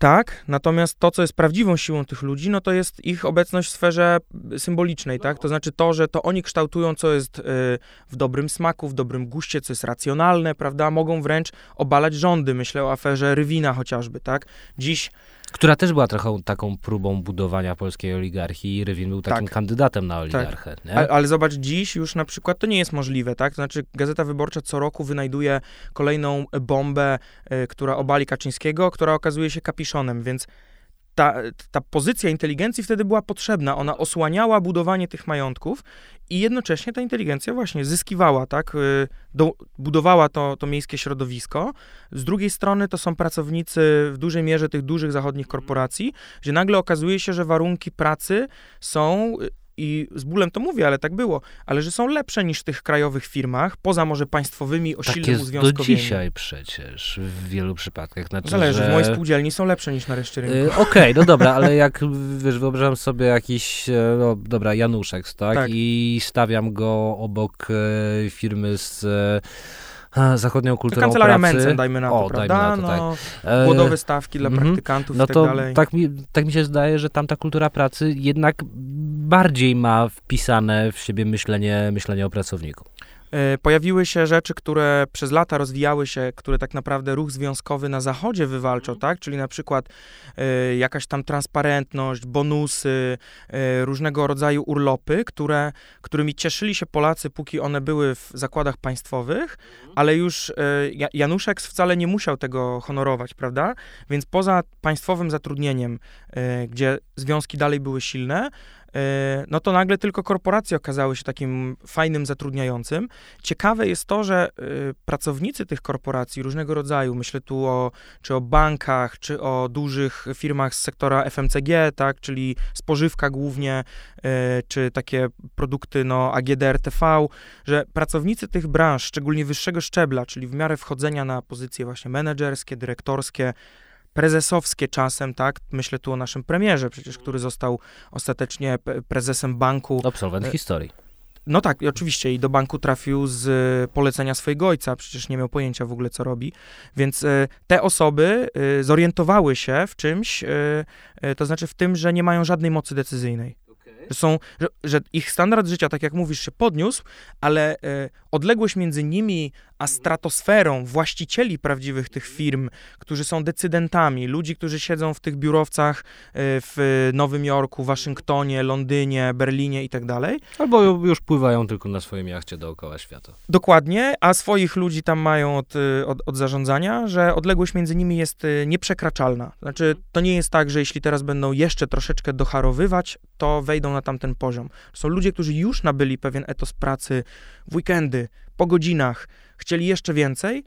Tak, natomiast to, co jest prawdziwą siłą tych ludzi, no to jest ich obecność w sferze symbolicznej, tak? To znaczy to, że to oni kształtują, co jest y, w dobrym smaku, w dobrym guście, co jest racjonalne, prawda? Mogą wręcz obalać rządy. Myślę o aferze Rywina chociażby, tak? Dziś która też była trochę taką próbą budowania polskiej oligarchii i Rywin był takim tak. kandydatem na tak. oligarchę. Tak. Ale, ale, zobacz, dziś już na przykład to nie jest możliwe, tak? To znaczy Gazeta Wyborcza co roku wynajduje kolejną bombę, y, która obali Kaczyńskiego, która okazuje się kapiszonem, więc ta, ta pozycja inteligencji wtedy była potrzebna. Ona osłaniała budowanie tych majątków i jednocześnie ta inteligencja właśnie zyskiwała, tak, y, do, budowała to, to miejskie środowisko. Z drugiej strony to są pracownicy w dużej mierze tych dużych zachodnich korporacji, gdzie nagle okazuje się, że warunki pracy są y, i z bólem to mówię, ale tak było, ale że są lepsze niż w tych krajowych firmach, poza może państwowymi o tak silnym jest do dzisiaj przecież w wielu przypadkach. Znaczy, Zależy, że... w mojej spółdzielni są lepsze niż na reszcie rynku. Yy, Okej, okay, no dobra, ale jak wiesz, wyobrażam sobie jakiś, e, no dobra, Januszek, tak? tak. I stawiam go obok e, firmy z... E, zachodnią kulturą kancelaria pracy. Mencen, dajmy na to, o, prawda? Na to, no, tak. Głodowe stawki dla mm -hmm. praktykantów no i tak to dalej. Tak mi, tak mi się zdaje, że tam ta kultura pracy jednak bardziej ma wpisane w siebie myślenie, myślenie o pracowniku. E, pojawiły się rzeczy, które przez lata rozwijały się, które tak naprawdę ruch związkowy na zachodzie wywalczał, mhm. tak? Czyli na przykład y, jakaś tam transparentność, bonusy, y, różnego rodzaju urlopy, które, którymi cieszyli się Polacy, póki one były w zakładach państwowych, mhm. ale już y, Januszek wcale nie musiał tego honorować, prawda? Więc poza państwowym zatrudnieniem, gdzie związki dalej były silne, E, no to nagle tylko korporacje okazały się takim fajnym zatrudniającym. Ciekawe jest to, że e, pracownicy tych korporacji różnego rodzaju, myślę tu o, czy o bankach, czy o dużych firmach z sektora FMCG, tak, czyli spożywka głównie, e, czy takie produkty, no, AGD, RTV, że pracownicy tych branż, szczególnie wyższego szczebla, czyli w miarę wchodzenia na pozycje właśnie menedżerskie, dyrektorskie, prezesowskie czasem, tak? Myślę tu o naszym premierze, przecież, który został ostatecznie prezesem banku. Absolwent e, historii. No tak, oczywiście i do banku trafił z polecenia swojego ojca, przecież nie miał pojęcia w ogóle, co robi. Więc e, te osoby e, zorientowały się w czymś, to znaczy w tym, że nie mają żadnej mocy decyzyjnej. Że, są, że, że, ich standard życia, tak jak mówisz, się podniósł, ale odległość między nimi a stratosferą właścicieli prawdziwych tych firm, którzy są decydentami, ludzi, którzy siedzą w tych biurowcach e, w Nowym Jorku, Waszyngtonie, Londynie, Berlinie i tak dalej. Albo już pływają tylko na swoim jachcie dookoła świata. Dokładnie, a swoich ludzi tam mają od, e, od, od zarządzania, że odległość między nimi jest e, nieprzekraczalna. Znaczy, to nie jest tak, że jeśli teraz będą jeszcze troszeczkę docharowywać, to wejdą na tamten poziom. Są ludzie, którzy już nabyli pewien etos pracy w weekendy, po godzinach, chcieli jeszcze więcej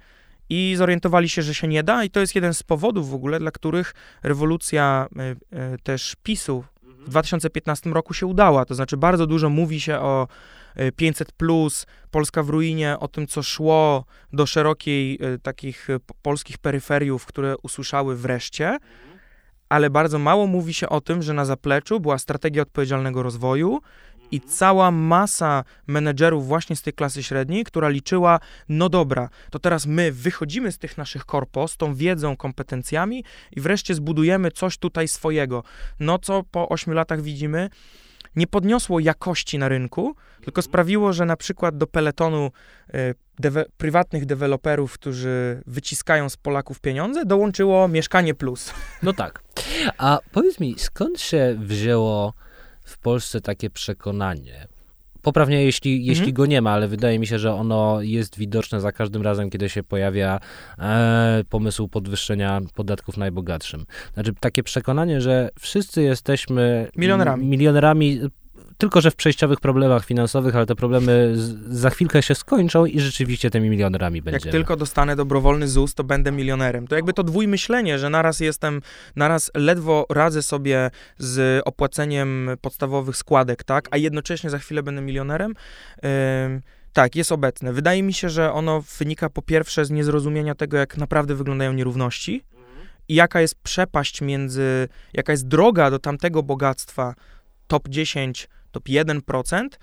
i zorientowali się, że się nie da, i to jest jeden z powodów w ogóle, dla których rewolucja y, y, też PiSu w 2015 roku się udała. To znaczy, bardzo dużo mówi się o 500, plus, Polska w ruinie, o tym, co szło do szerokiej takich polskich peryferiów, które usłyszały wreszcie ale bardzo mało mówi się o tym, że na zapleczu była strategia odpowiedzialnego rozwoju i cała masa menedżerów właśnie z tej klasy średniej, która liczyła, no dobra, to teraz my wychodzimy z tych naszych korpo z tą wiedzą, kompetencjami i wreszcie zbudujemy coś tutaj swojego. No co po ośmiu latach widzimy, nie podniosło jakości na rynku, tylko sprawiło, że na przykład do peletonu y, dewe prywatnych deweloperów, którzy wyciskają z Polaków pieniądze, dołączyło Mieszkanie Plus. No tak. A powiedz mi, skąd się wzięło w Polsce takie przekonanie, poprawnie, jeśli, Mhm. jeśli go nie ma, ale wydaje mi się, że ono jest widoczne za każdym razem, kiedy się pojawia e, pomysł podwyższenia podatków najbogatszym. Znaczy, takie przekonanie, że wszyscy jesteśmy Milionerami. milionerami tylko, że w przejściowych problemach finansowych, ale te problemy z, za chwilkę się skończą i rzeczywiście tymi milionerami Jak będziemy. tylko dostanę dobrowolny ZUS, to będę milionerem. To jakby to dwójmyślenie, że naraz jestem, naraz ledwo radzę sobie z opłaceniem podstawowych składek, tak, a jednocześnie za chwilę będę milionerem. Tak, jest obecne. Wydaje mi się, że ono wynika po pierwsze z niezrozumienia tego, jak naprawdę wyglądają nierówności i jaka jest przepaść między, jaka jest droga do tamtego bogactwa top 10, top 1%,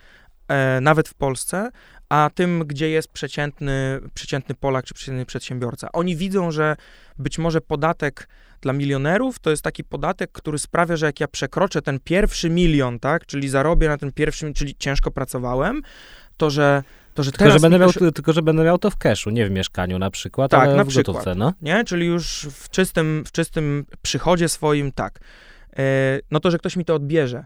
e, nawet w Polsce, a tym, gdzie jest przeciętny, przeciętny Polak czy przeciętny przedsiębiorca. Oni widzą, że być może podatek dla milionerów to jest taki podatek, który sprawia, że jak ja przekroczę ten pierwszy milion, tak, czyli zarobię na ten pierwszy, czyli ciężko pracowałem, to że to, że Tylko że, będę mi miał, też- tylko, że będę miał to w cashu, nie w mieszkaniu na przykład, Tak, ale na w przykład. gotówce, no. nie? Czyli już w czystym, w czystym przychodzie swoim, tak. E, no to, że ktoś mi to odbierze.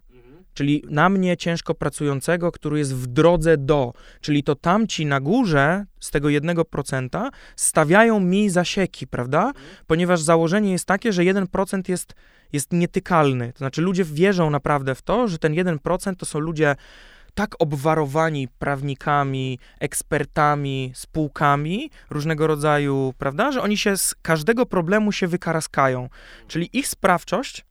Czyli na mnie ciężko pracującego, który jest w drodze do. Czyli to tamci na górze z tego 1% stawiają mi zasieki, prawda? Ponieważ założenie jest takie, że 1% jest, jest nietykalny. To znaczy ludzie wierzą naprawdę w to, że ten 1% to są ludzie tak obwarowani prawnikami, ekspertami, spółkami różnego rodzaju, prawda, że oni się z każdego problemu się wykaraskają. Czyli ich sprawczość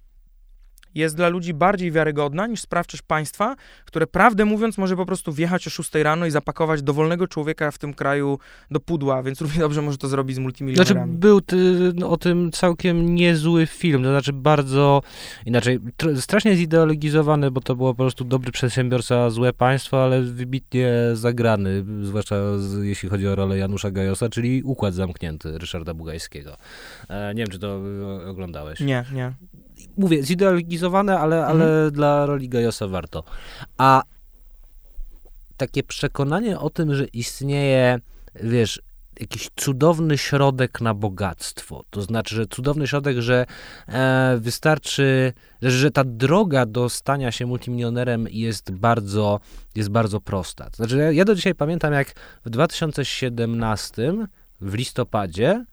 jest dla ludzi bardziej wiarygodna niż sprawczość państwa, które prawdę mówiąc może po prostu wjechać o 6 rano i zapakować dowolnego człowieka w tym kraju do pudła, więc równie dobrze może to zrobić z Znaczy, multimilionerami. był ty, no, o tym całkiem niezły film, to znaczy bardzo, inaczej, tr- strasznie zideologizowany, bo to było po prostu dobry przedsiębiorca, złe państwo, ale wybitnie zagrany, zwłaszcza z, jeśli chodzi o rolę Janusza Gajosa, czyli Układ Zamknięty Ryszarda Bugajskiego. E, nie wiem, czy to e, oglądałeś. Nie, nie. Mówię, zideologizowane, ale, ale dla roli Gajosa warto. A takie przekonanie o tym, że istnieje, wiesz, jakiś cudowny środek na bogactwo. To znaczy, że cudowny środek, że e, wystarczy, że, że ta droga do stania się multimilionerem jest bardzo, jest bardzo prosta. To znaczy, ja, ja do dzisiaj pamiętam, jak w 2017 w listopadzie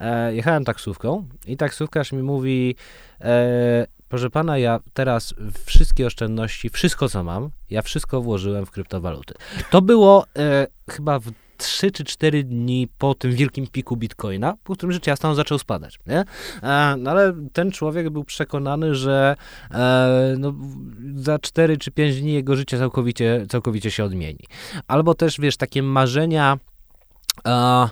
e, jechałem taksówką i taksówkarz mi mówi, e, proszę pana, ja teraz wszystkie oszczędności, wszystko co mam, ja wszystko włożyłem w kryptowaluty. To było e, chyba w 3 czy 4 dni po tym wielkim piku bitcoina, po którym rzecz jasna on zaczął spadać. Nie? E, no ale ten człowiek był przekonany, że e, no, za 4 czy 5 dni jego życie całkowicie, całkowicie się odmieni. Albo też, wiesz, takie marzenia e,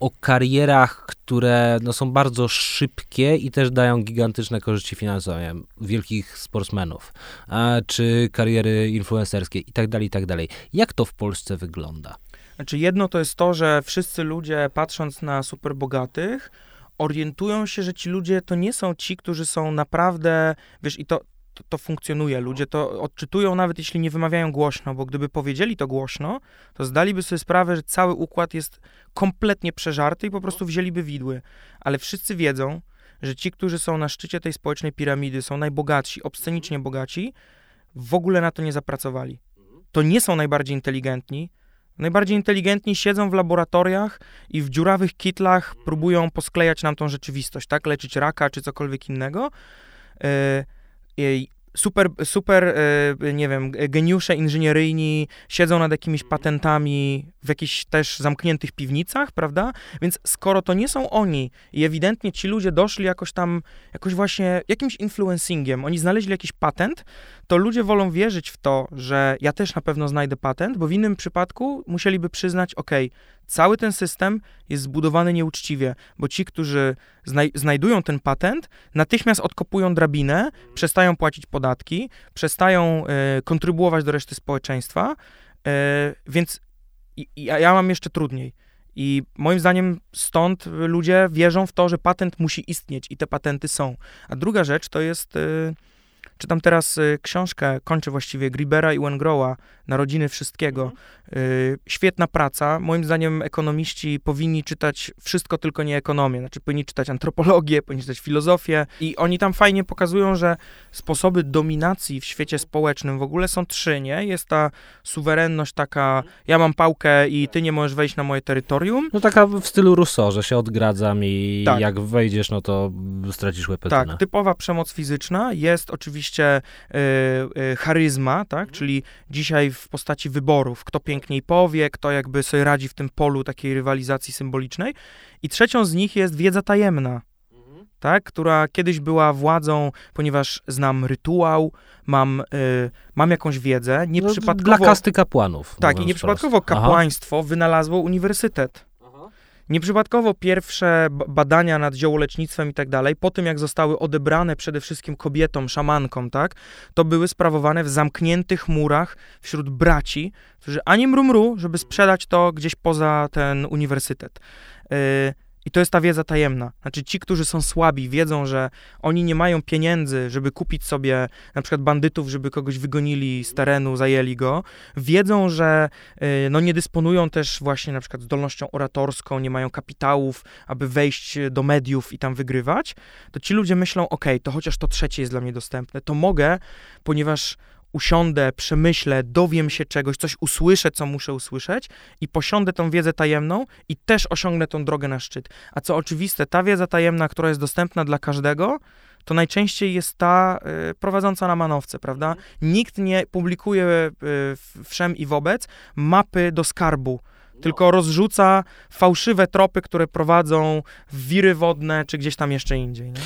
o karierach, które no, są bardzo szybkie i też dają gigantyczne korzyści finansowe, wielkich sportsmenów, e, czy kariery influencerskie i tak dalej, i tak dalej. Jak to w Polsce wygląda? Znaczy jedno to jest to, że wszyscy ludzie patrząc na superbogatych, orientują się, że ci ludzie to nie są ci, którzy są naprawdę, wiesz, i to, to, to funkcjonuje. Ludzie to odczytują nawet jeśli nie wymawiają głośno, bo gdyby powiedzieli to głośno, to zdaliby sobie sprawę, że cały układ jest kompletnie przeżarty i po prostu wzięliby widły. Ale wszyscy wiedzą, że ci, którzy są na szczycie tej społecznej piramidy, są najbogatsi, obscenicznie bogaci, w ogóle na to nie zapracowali. To nie są najbardziej inteligentni, Najbardziej inteligentni siedzą w laboratoriach i w dziurawych kitlach próbują posklejać nam tą rzeczywistość, tak? Leczyć raka czy cokolwiek innego. I super, super, e, nie wiem, geniusze inżynieryjni siedzą nad jakimiś patentami w jakichś też zamkniętych piwnicach, prawda? Więc skoro to nie są oni i ewidentnie ci ludzie doszli jakoś tam, jakoś właśnie jakimś influencingiem, oni znaleźli jakiś patent, to ludzie wolą wierzyć w to, że ja też na pewno znajdę patent, bo w innym przypadku musieliby przyznać, ok, cały ten system jest zbudowany nieuczciwie, bo ci, którzy znaj znajdują ten patent, natychmiast odkopują drabinę, przestają płacić podatki, przestają e, kontrybuować do reszty społeczeństwa, e, więc i, ja mam jeszcze trudniej. I moim zdaniem stąd ludzie wierzą w to, że patent musi istnieć i te patenty są. A druga rzecz to jest, e, Czytam teraz y, książkę, kończę właściwie, Gribera i Wengrowa, Narodziny Wszystkiego. Y, świetna praca. Moim zdaniem ekonomiści powinni czytać wszystko, tylko nie ekonomię. Znaczy powinni czytać antropologię, powinni czytać filozofię i oni tam fajnie pokazują, że sposoby dominacji w świecie społecznym w ogóle są trzy, nie? Jest ta suwerenność taka, ja mam pałkę i ty nie możesz wejść na moje terytorium. No taka w stylu Rousseau, że się odgradzam i Tak. jak wejdziesz, no to stracisz łepetynę. Tak, typowa przemoc fizyczna. Jest oczywiście y, y, charyzma, tak? Czyli dzisiaj w postaci wyborów, kto piękniej powie, kto jakby sobie radzi w tym polu takiej rywalizacji symbolicznej. I trzecią z nich jest wiedza tajemna, tak? Która kiedyś była władzą, ponieważ znam rytuał, mam, y, mam jakąś wiedzę. No, Nieprzypadkowo, Dla kasty kapłanów. tak, i nieprzypadkowo wprost. Aha. kapłaństwo wynalazło uniwersytet. Nieprzypadkowo pierwsze badania nad ziołolecznictwem i tak dalej, po tym jak zostały odebrane przede wszystkim kobietom, szamankom, tak, to były sprawowane w zamkniętych murach wśród braci, którzy ani mrumru, żeby sprzedać to gdzieś poza ten uniwersytet. Yy, I to jest ta wiedza tajemna. Znaczy ci, którzy są słabi, wiedzą, że oni nie mają pieniędzy, żeby kupić sobie na przykład bandytów, żeby kogoś wygonili z terenu, zajęli go. Wiedzą, że y, no, nie dysponują też właśnie na przykład zdolnością oratorską, nie mają kapitałów, aby wejść do mediów i tam wygrywać. To ci ludzie myślą, ok, to chociaż to trzecie jest dla mnie dostępne, to mogę, ponieważ usiądę, przemyślę, dowiem się czegoś, coś usłyszę, co muszę usłyszeć i posiądę tą wiedzę tajemną i też osiągnę tą drogę na szczyt. A co oczywiste, ta wiedza tajemna, która jest dostępna dla każdego, to najczęściej jest ta y, prowadząca na manowce, prawda? Nikt nie publikuje y, wszem i wobec mapy do skarbu, tylko rozrzuca fałszywe tropy, które prowadzą w wiry wodne, czy gdzieś tam jeszcze indziej. Nie?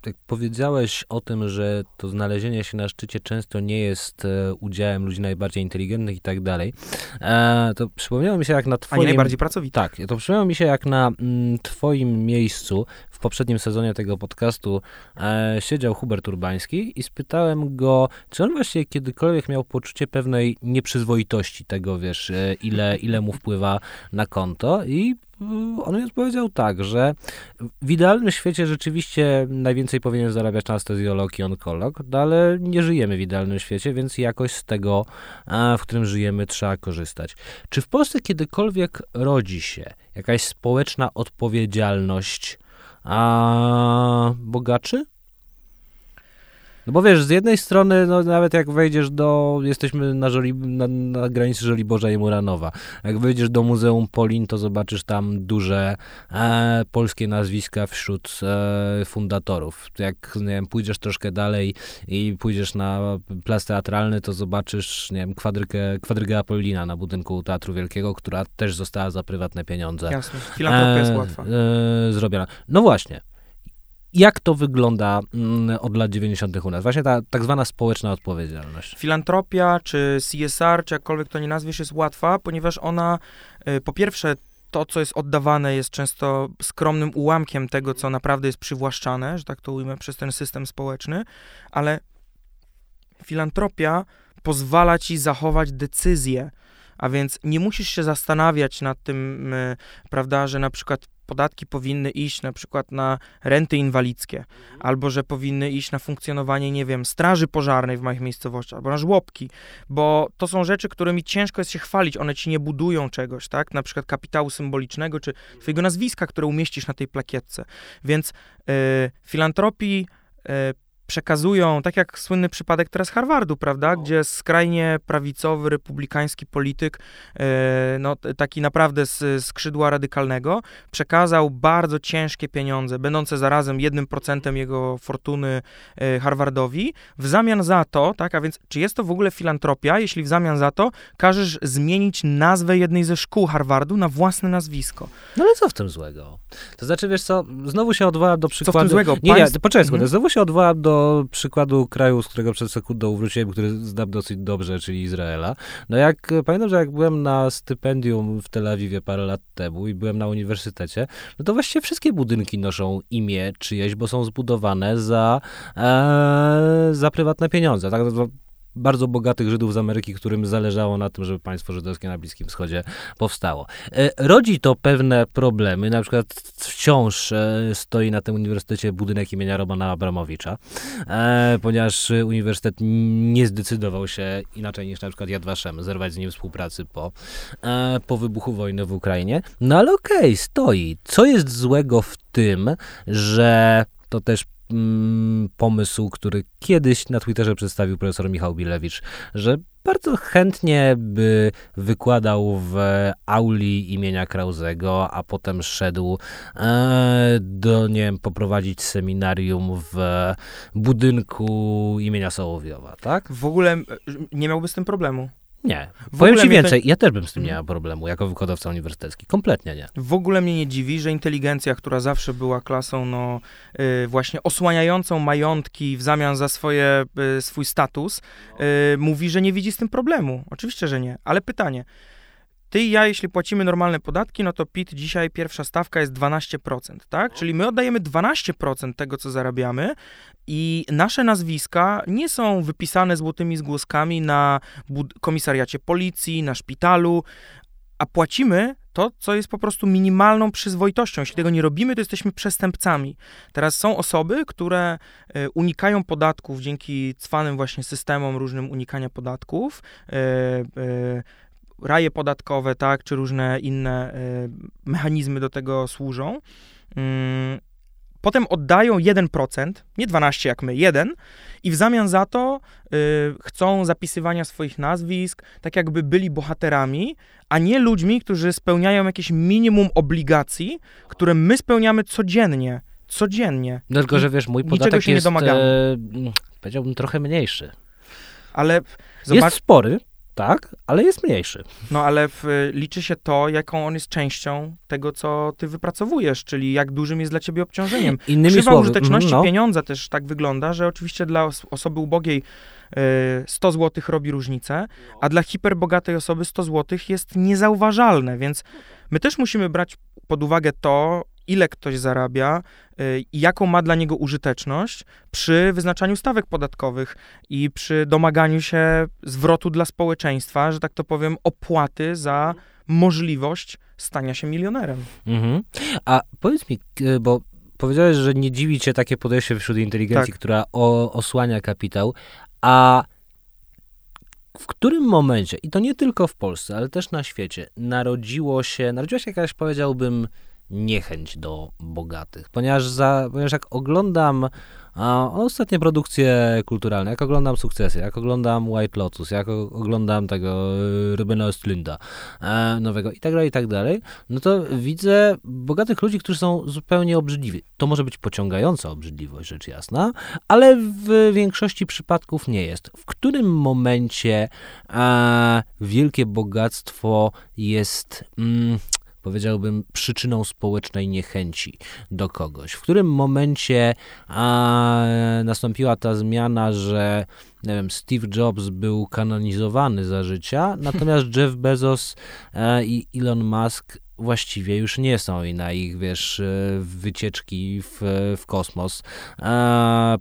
Tak powiedziałeś o tym, że to znalezienie się na szczycie często nie jest e, udziałem ludzi najbardziej inteligentnych i tak dalej. E, to przypomniało mi się jak na A twoim... nie najbardziej pracowity. Tak, to przypomniało mi się jak na mm, twoim miejscu w poprzednim sezonie tego podcastu e, siedział Hubert Urbański i spytałem go, czy on właśnie kiedykolwiek miał poczucie pewnej nieprzyzwoitości tego, wiesz, ile, ile mu wpływa na konto i on mi odpowiedział tak, że w idealnym świecie rzeczywiście najwięcej powinien zarabiać anestezjolog i onkolog, no ale nie żyjemy w idealnym świecie, więc jakoś z tego, w którym żyjemy, trzeba korzystać. Czy w Polsce kiedykolwiek rodzi się jakaś społeczna odpowiedzialność a, bogaczy? No bo wiesz, z jednej strony, no nawet jak wejdziesz do, jesteśmy na, Żoli, na, na granicy Żoliborza i Muranowa, jak wejdziesz do Muzeum Polin, to zobaczysz tam duże e, polskie nazwiska wśród e, fundatorów. Jak, nie wiem, pójdziesz troszkę dalej i pójdziesz na plac teatralny, to zobaczysz, nie wiem, kwadrykę, kwadrygę Apollina na budynku Teatru Wielkiego, która też została za prywatne pieniądze Jasne, filantropia jest e, łatwa. E, zrobiona. No właśnie. Jak to wygląda mm, od lat 90. u nas? Właśnie ta tak zwana społeczna odpowiedzialność. Filantropia, czy CSR, czy jakkolwiek to nie nazwiesz, jest łatwa, ponieważ ona, y, po pierwsze, to, co jest oddawane, jest często skromnym ułamkiem tego, co naprawdę jest przywłaszczane, że tak to ujmę, przez ten system społeczny, ale filantropia pozwala ci zachować decyzję, a więc nie musisz się zastanawiać nad tym, y, prawda, że na przykład podatki powinny iść na przykład na renty inwalidzkie, albo że powinny iść na funkcjonowanie, nie wiem, straży pożarnej w małych miejscowościach, albo na żłobki, bo to są rzeczy, którymi ciężko jest się chwalić, one ci nie budują czegoś, tak, na przykład kapitału symbolicznego, czy twojego nazwiska, które umieścisz na tej plakietce, więc y, filantropii y, przekazują, tak jak słynny przypadek teraz Harvardu, prawda, gdzie skrajnie prawicowy, republikański polityk, e, no taki naprawdę z skrzydła radykalnego, przekazał bardzo ciężkie pieniądze, będące zarazem jednym procentem jego fortuny e, Harvardowi, w zamian za to, tak, a więc czy jest to w ogóle filantropia, jeśli w zamian za to każesz zmienić nazwę jednej ze szkół Harvardu na własne nazwisko? No ale co w tym złego? To znaczy, wiesz co, znowu się odwołam do przykładu... tym złego? Nie, nie, poczekaj. Mhm. Znowu się odwołam do przykładu kraju, z którego przed sekundą wróciłem, który znam dosyć dobrze, czyli Izraela. No jak, pamiętam, że jak byłem na stypendium w Tel Awiwie parę lat temu i byłem na uniwersytecie, no to właściwie wszystkie budynki noszą imię czyjeś, bo są zbudowane za, e, za prywatne pieniądze. Tak? Bardzo bogatych Żydów z Ameryki, którym zależało na tym, żeby państwo żydowskie na Bliskim Wschodzie powstało. E, rodzi to pewne problemy, na przykład wciąż e, stoi na tym uniwersytecie budynek imienia Romana Abramowicza, e, ponieważ uniwersytet nie zdecydował się inaczej niż na przykład Yad Vashem zerwać z nim współpracy po, po wybuchu wojny w Ukrainie. No ale okej, okay, stoi. Co jest złego w tym, że to też mm, pomysł, który kiedyś na Twitterze przedstawił profesor Michał Bilewicz, że bardzo chętnie by wykładał w auli imienia Krauzego, a potem szedł e, do, nie wiem, poprowadzić seminarium w budynku imienia Sołowiowa, tak? W ogóle nie miałby z tym problemu. Nie. W Powiem ci więcej, to... ja też bym z tym nie miał problemu jako wykładowca uniwersytecki. Kompletnie nie. W ogóle mnie nie dziwi, że inteligencja, która zawsze była klasą no, yy, właśnie osłaniającą majątki w zamian za swoje, yy, swój status, yy, mówi, że nie widzi z tym problemu. Oczywiście, że nie. Ale pytanie, ty i ja, jeśli płacimy normalne podatki, no to PIT dzisiaj pierwsza stawka jest 12%, tak? Czyli my oddajemy 12% tego, co zarabiamy i nasze nazwiska nie są wypisane złotymi zgłoskami na komisariacie policji, na szpitalu, a płacimy to, co jest po prostu minimalną przyzwoitością. Jeśli tego nie robimy, to jesteśmy przestępcami. Teraz są osoby, które e, unikają podatków dzięki cwanym właśnie systemom różnym unikania podatków. E, e, raje podatkowe, tak, czy różne inne mechanizmy do tego służą. Mm, potem oddają 1%, nie 12 jak my, 1 i w zamian za to y, chcą zapisywania swoich nazwisk, tak jakby byli bohaterami, a nie ludźmi, którzy spełniają jakieś minimum obligacji, które my spełniamy codziennie. Codziennie. No tylko, że wiesz, mój podatek jest, e, powiedziałbym, trochę mniejszy. Ale zobacz... Jest spory, tak, ale jest mniejszy. No ale w, liczy się to, jaką on jest częścią tego, co ty wypracowujesz, czyli jak dużym jest dla ciebie obciążeniem. Innymi Krzywa słowy, użyteczności no. pieniądza też tak wygląda, że oczywiście dla osoby ubogiej 100 e, zł robi różnicę, a dla hiperbogatej osoby 100 zł jest niezauważalne, więc my też musimy brać pod uwagę to, ile ktoś zarabia y, i jaką ma dla niego użyteczność przy wyznaczaniu stawek podatkowych i przy domaganiu się zwrotu dla społeczeństwa, że tak to powiem, opłaty za możliwość stania się milionerem. Mhm. A powiedz mi, bo powiedziałeś, że nie dziwi cię takie podejście wśród inteligencji, tak. która o, osłania kapitał, a w którym momencie, i to nie tylko w Polsce, ale też na świecie, narodziło się, narodziła się jakaś, powiedziałbym, niechęć do bogatych, ponieważ, za, ponieważ jak oglądam a, ostatnie produkcje kulturalne, jak oglądam Sukcesy, jak oglądam White Lotus, jak oglądam tego y, Rubena Östlunda e, nowego i tak dalej, i tak dalej, no to widzę bogatych ludzi, którzy są zupełnie obrzydliwi. To może być pociągająca obrzydliwość, rzecz jasna, ale w większości przypadków nie jest. W którym momencie e, wielkie bogactwo jest... Mm, powiedziałbym, przyczyną społecznej niechęci do kogoś. W którym momencie a, nastąpiła ta zmiana, że nie wiem, Steve Jobs był kanonizowany za życia, natomiast Jeff Bezos e, i Elon Musk właściwie już nie są i na ich, wiesz, e, wycieczki w, w kosmos.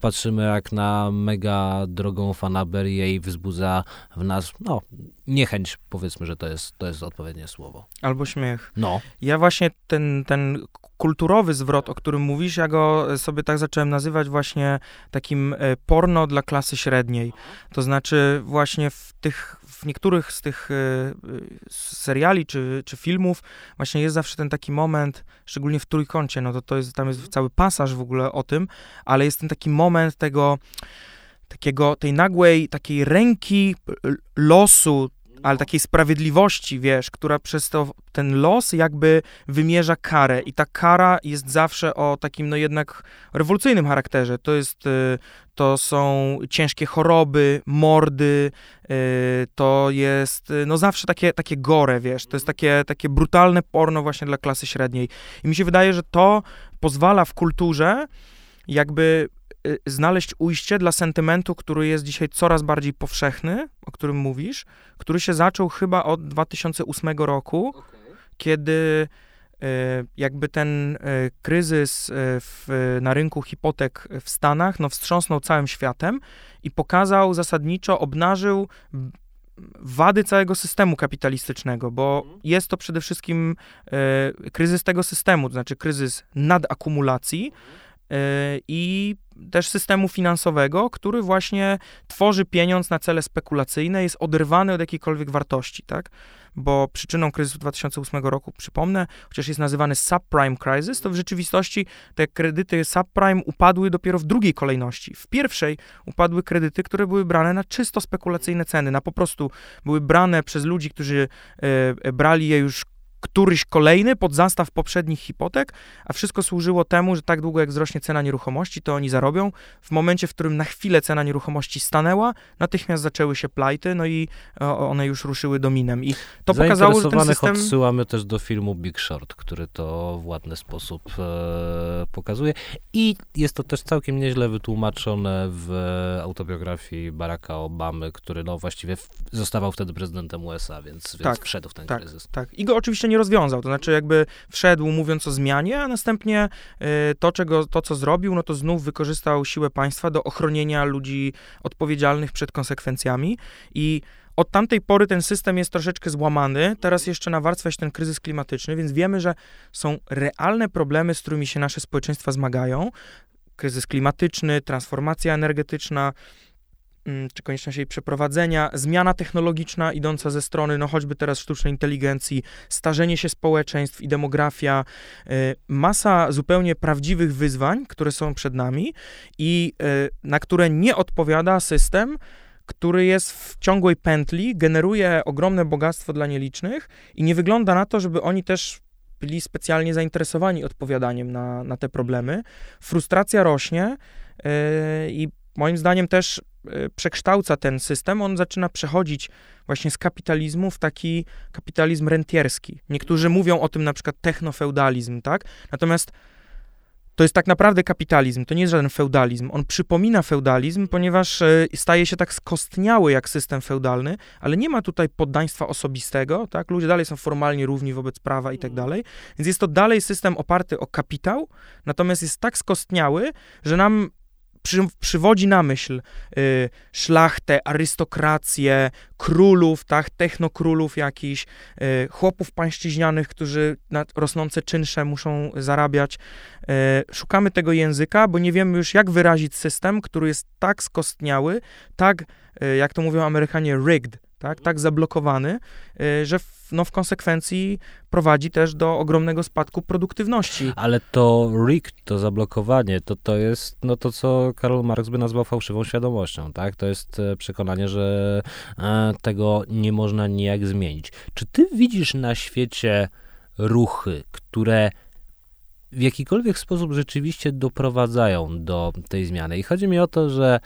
Patrzymy jak na mega drogą fanaberię i wzbudza w nas, no, niechęć, powiedzmy, że to jest, to jest odpowiednie słowo. Albo śmiech. No. Ja właśnie ten, ten kulturowy zwrot, o którym mówisz, ja go sobie tak zacząłem nazywać właśnie takim e, porno dla klasy średniej. To znaczy właśnie w tych, w niektórych z tych e, e, seriali czy, czy filmów właśnie jest zawsze ten taki moment, szczególnie w Trójkącie, no to, to jest, tam jest cały pasaż w ogóle o tym, ale jest ten taki moment tego takiego, tej nagłej, takiej ręki losu, ale takiej sprawiedliwości, wiesz, która przez to, ten los jakby wymierza karę i ta kara jest zawsze o takim, no jednak rewolucyjnym charakterze. To jest, y, to są ciężkie choroby, mordy, y, to jest, y, no zawsze takie, takie gore, wiesz, to jest takie, takie brutalne porno właśnie dla klasy średniej. I mi się wydaje, że to pozwala w kulturze jakby znaleźć ujście dla sentymentu, który jest dzisiaj coraz bardziej powszechny, o którym mówisz, który się zaczął chyba od 2008 roku, okay. kiedy jakby ten kryzys w, na rynku hipotek w Stanach no, wstrząsnął całym światem i pokazał zasadniczo, obnażył wady całego systemu kapitalistycznego, bo mhm. jest to przede wszystkim kryzys tego systemu, to znaczy kryzys nadakumulacji e, i też systemu finansowego, który właśnie tworzy pieniądz na cele spekulacyjne, jest oderwany od jakiejkolwiek wartości, tak? Bo przyczyną kryzysu 2008 roku, przypomnę, chociaż jest nazywany subprime crisis, to w rzeczywistości te kredyty subprime upadły dopiero w drugiej kolejności. W pierwszej upadły kredyty, które były brane na czysto spekulacyjne ceny, na po prostu były brane przez ludzi, którzy e, brali je już któryś kolejny pod zastaw poprzednich hipotek, a wszystko służyło temu, że tak długo jak wzrośnie cena nieruchomości, to oni zarobią. W momencie, w którym na chwilę cena nieruchomości stanęła, natychmiast zaczęły się plajty, no i one już ruszyły dominem. I to pokazało, że ten system... odsyłamy też do filmu Big Short, który to w ładny sposób e, pokazuje. I jest to też całkiem nieźle wytłumaczone w autobiografii Baracka Obamy, który no właściwie zostawał wtedy prezydentem USA, więc, więc tak, wszedł w ten tak, kryzys. Tak, i go oczywiście nie rozwiązał. To znaczy, jakby wszedł mówiąc o zmianie, a następnie y, to, czego, to, co zrobił, no to znów wykorzystał siłę państwa do ochronienia ludzi odpowiedzialnych przed konsekwencjami. I od tamtej pory ten system jest troszeczkę złamany. Teraz jeszcze nawarstwia się ten kryzys klimatyczny, więc wiemy, że są realne problemy, z którymi się nasze społeczeństwa zmagają. Kryzys klimatyczny, transformacja energetyczna, czy konieczność jej przeprowadzenia, zmiana technologiczna idąca ze strony, no choćby teraz sztucznej inteligencji, starzenie się społeczeństw i demografia, y, masa zupełnie prawdziwych wyzwań, które są przed nami i y, na które nie odpowiada system, który jest w ciągłej pętli, generuje ogromne bogactwo dla nielicznych i nie wygląda na to, żeby oni też byli specjalnie zainteresowani odpowiadaniem na, na te problemy. Frustracja rośnie yy, i moim zdaniem też przekształca ten system, on zaczyna przechodzić właśnie z kapitalizmu w taki kapitalizm rentierski. Niektórzy mówią o tym na przykład technofeudalizm, tak? Natomiast to jest tak naprawdę kapitalizm, to nie jest żaden feudalizm. On przypomina feudalizm, ponieważ y, staje się tak skostniały jak system feudalny, ale nie ma tutaj poddaństwa osobistego, tak? Ludzie dalej są formalnie równi wobec prawa i tak mhm. dalej. Więc jest to dalej system oparty o kapitał, natomiast jest tak skostniały, że nam przy, przywodzi na myśl y, szlachtę, arystokrację, królów, tak, technokrólów jakichś, y, chłopów pańszczyźnianych, którzy na rosnące czynsze muszą zarabiać. Y, szukamy tego języka, bo nie wiemy już, jak wyrazić system, który jest tak skostniały, tak, y, jak to mówią Amerykanie, rigged, tak, tak zablokowany, y, że w, no, w konsekwencji prowadzi też do ogromnego spadku produktywności. Ale to RIG, to zablokowanie, to, to jest no, to, co Karol Marx by nazwał fałszywą świadomością, tak? To jest e, przekonanie, że e, tego nie można nijak zmienić. Czy ty widzisz na świecie ruchy, które w jakikolwiek sposób rzeczywiście doprowadzają do tej zmiany? I chodzi mi o to, że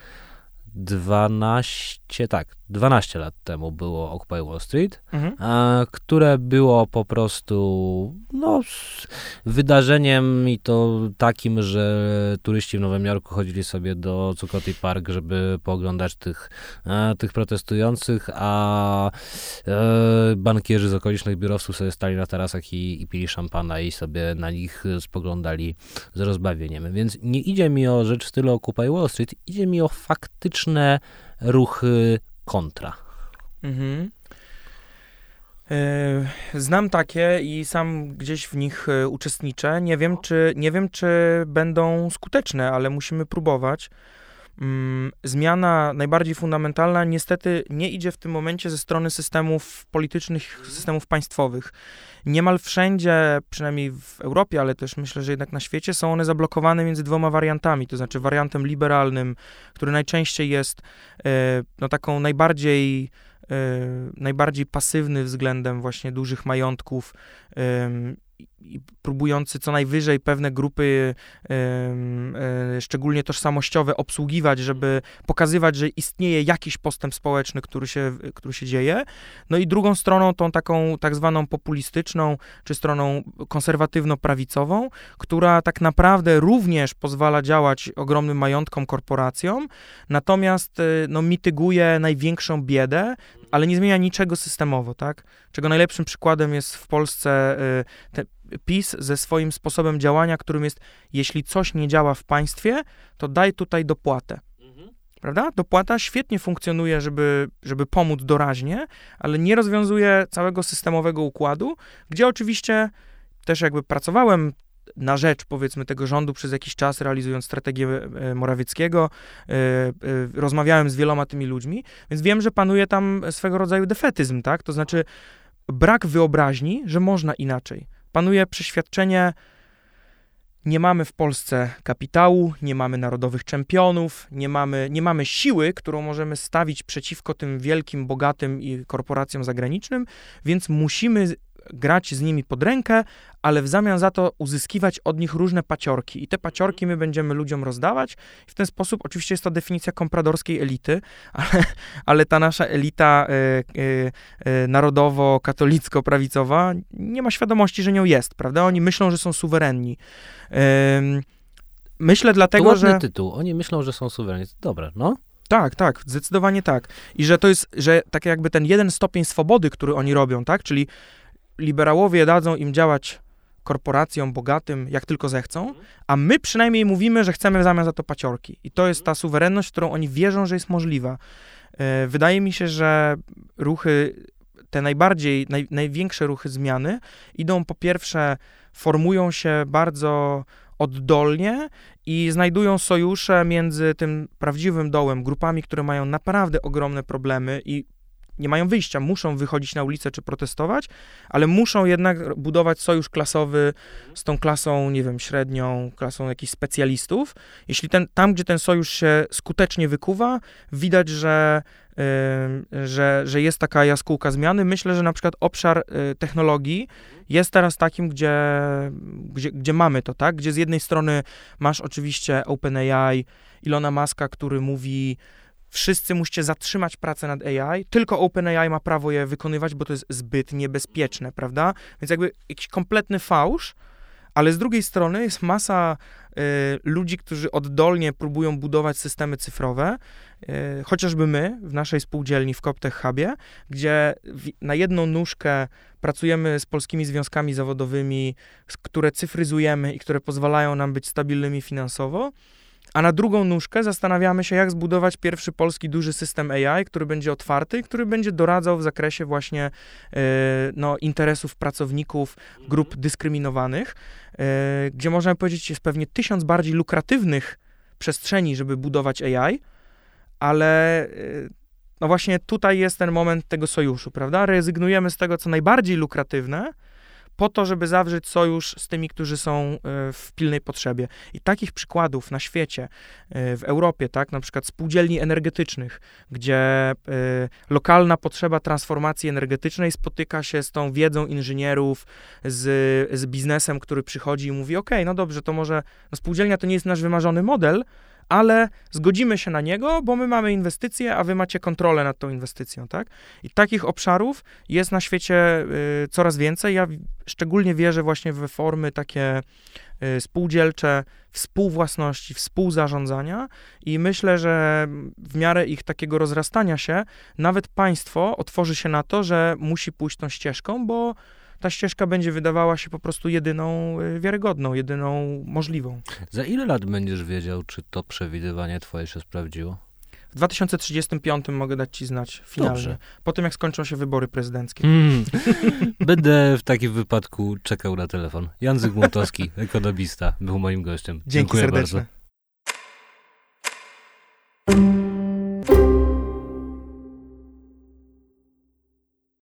12, tak, 12 lat temu było Occupy Wall Street, mhm. które było po prostu no, wydarzeniem i to takim, że turyści w Nowym Jorku chodzili sobie do Zuccotti Park, żeby pooglądać tych, tych protestujących, a e, bankierzy z okolicznych biurowców sobie stali na tarasach i, i pili szampana i sobie na nich spoglądali z rozbawieniem. Więc nie idzie mi o rzecz w stylu Occupy Wall Street, idzie mi o faktyczne ruchy kontra. Mhm. E, znam takie i sam gdzieś w nich e, uczestniczę. Nie wiem, czy, nie wiem, czy będą skuteczne, ale musimy próbować. Mm, zmiana najbardziej fundamentalna niestety nie idzie w tym momencie ze strony systemów politycznych, systemów państwowych. Niemal wszędzie, przynajmniej w Europie, ale też myślę, że jednak na świecie, są one zablokowane między dwoma wariantami, to znaczy wariantem liberalnym, który najczęściej jest e, no, taką najbardziej najbardziej pasywny względem właśnie dużych majątków i próbujący co najwyżej pewne grupy, e, szczególnie tożsamościowe, obsługiwać, żeby pokazywać, że istnieje jakiś postęp społeczny, który się, który się dzieje. No i drugą stroną, tą taką tak zwaną populistyczną, czy stroną konserwatywno-prawicową, która tak naprawdę również pozwala działać ogromnym majątkom, korporacjom, natomiast e, no, mityguje największą biedę, ale nie zmienia niczego systemowo, tak? Czego najlepszym przykładem jest w Polsce y, te PiS ze swoim sposobem działania, którym jest, jeśli coś nie działa w państwie, to daj tutaj dopłatę. Prawda? Dopłata świetnie funkcjonuje, żeby, żeby pomóc doraźnie, ale nie rozwiązuje całego systemowego układu, gdzie oczywiście też jakby pracowałem na rzecz, powiedzmy, tego rządu przez jakiś czas, realizując strategię e, Morawieckiego. E, e, rozmawiałem z wieloma tymi ludźmi, więc wiem, że panuje tam swego rodzaju defetyzm, tak? To znaczy brak wyobraźni, że można inaczej. Panuje przeświadczenie, nie mamy w Polsce kapitału, nie mamy narodowych czempionów, nie mamy, nie mamy siły, którą możemy stawić przeciwko tym wielkim, bogatym i korporacjom zagranicznym, więc musimy grać z nimi pod rękę, ale w zamian za to uzyskiwać od nich różne paciorki. I te paciorki my będziemy ludziom rozdawać. I w ten sposób, oczywiście jest to definicja kompradorskiej elity, ale, ale ta nasza elita y, y, y, narodowo-katolicko-prawicowa nie ma świadomości, że nią jest, prawda? Oni myślą, że są suwerenni. myślę dlatego, to że... tytuł. Oni myślą, że są suwerenni. Dobra, no. Tak, tak, zdecydowanie tak. I że to jest, że tak jakby ten jeden stopień swobody, który oni robią, tak, czyli liberałowie dadzą im działać korporacjom bogatym, jak tylko zechcą, mhm. a my przynajmniej mówimy, że chcemy w zamian za to paciorki. I to jest mhm. ta suwerenność, w którą oni wierzą, że jest możliwa. E, wydaje mi się, że ruchy, te najbardziej, naj, największe ruchy zmiany idą po pierwsze, formują się bardzo oddolnie i znajdują sojusze między tym prawdziwym dołem, grupami, które mają naprawdę ogromne problemy i nie mają wyjścia, muszą wychodzić na ulicę czy protestować, ale muszą jednak budować sojusz klasowy z tą klasą, nie wiem, średnią, klasą jakichś specjalistów. Jeśli ten, tam, gdzie ten sojusz się skutecznie wykuwa, widać, że, że, że jest taka jaskółka zmiany. Myślę, że na przykład obszar yy, technologii jest teraz takim, gdzie, gdzie, gdzie mamy to, tak? Gdzie z jednej strony masz oczywiście OpenAI, Ilona Maska, który mówi, wszyscy musicie zatrzymać pracę nad AI, tylko OpenAI ma prawo je wykonywać, bo to jest zbyt niebezpieczne, prawda? Więc jakby jakiś kompletny fałsz, ale z drugiej strony jest masa y, ludzi, którzy oddolnie próbują budować systemy cyfrowe, y, chociażby my w naszej spółdzielni w Coptech Hubie, gdzie w, na jedną nóżkę pracujemy z polskimi związkami zawodowymi, które cyfryzujemy i które pozwalają nam być stabilnymi finansowo, a na drugą nóżkę zastanawiamy się, jak zbudować pierwszy polski duży system AI, który będzie otwarty i który będzie doradzał w zakresie właśnie e, no, interesów pracowników grup mhm. dyskryminowanych, e, gdzie można powiedzieć, jest pewnie tysiąc bardziej lukratywnych przestrzeni, żeby budować AI, ale e, no właśnie tutaj jest ten moment tego sojuszu, prawda? Rezygnujemy z tego, co najbardziej lukratywne, po to, żeby zawrzeć sojusz z tymi, którzy są e, w pilnej potrzebie. I takich przykładów na świecie, e, w Europie, tak, na przykład spółdzielni energetycznych, gdzie e, lokalna potrzeba transformacji energetycznej spotyka się z tą wiedzą inżynierów, z, z biznesem, który przychodzi i mówi, ok, no dobrze, to może no spółdzielnia to nie jest nasz wymarzony model, ale zgodzimy się na niego, bo my mamy inwestycje, a wy macie kontrolę nad tą inwestycją, tak? I takich obszarów jest na świecie y, coraz więcej. Ja szczególnie wierzę właśnie we formy takie y, spółdzielcze, współwłasności, współzarządzania i myślę, że w miarę ich takiego rozrastania się, nawet państwo otworzy się na to, że musi pójść tą ścieżką, bo ta ścieżka będzie wydawała się po prostu jedyną y, wiarygodną, jedyną możliwą. Za ile lat będziesz wiedział, czy to przewidywanie twoje się sprawdziło? W 2035 mogę dać ci znać finalnie. Dobrze. Po tym, jak skończą się wybory prezydenckie. Mm. Będę w takim wypadku czekał na telefon. Jan Zygmuntowski, ekonomista, był moim gościem. Dzięki Dziękuję bardzo.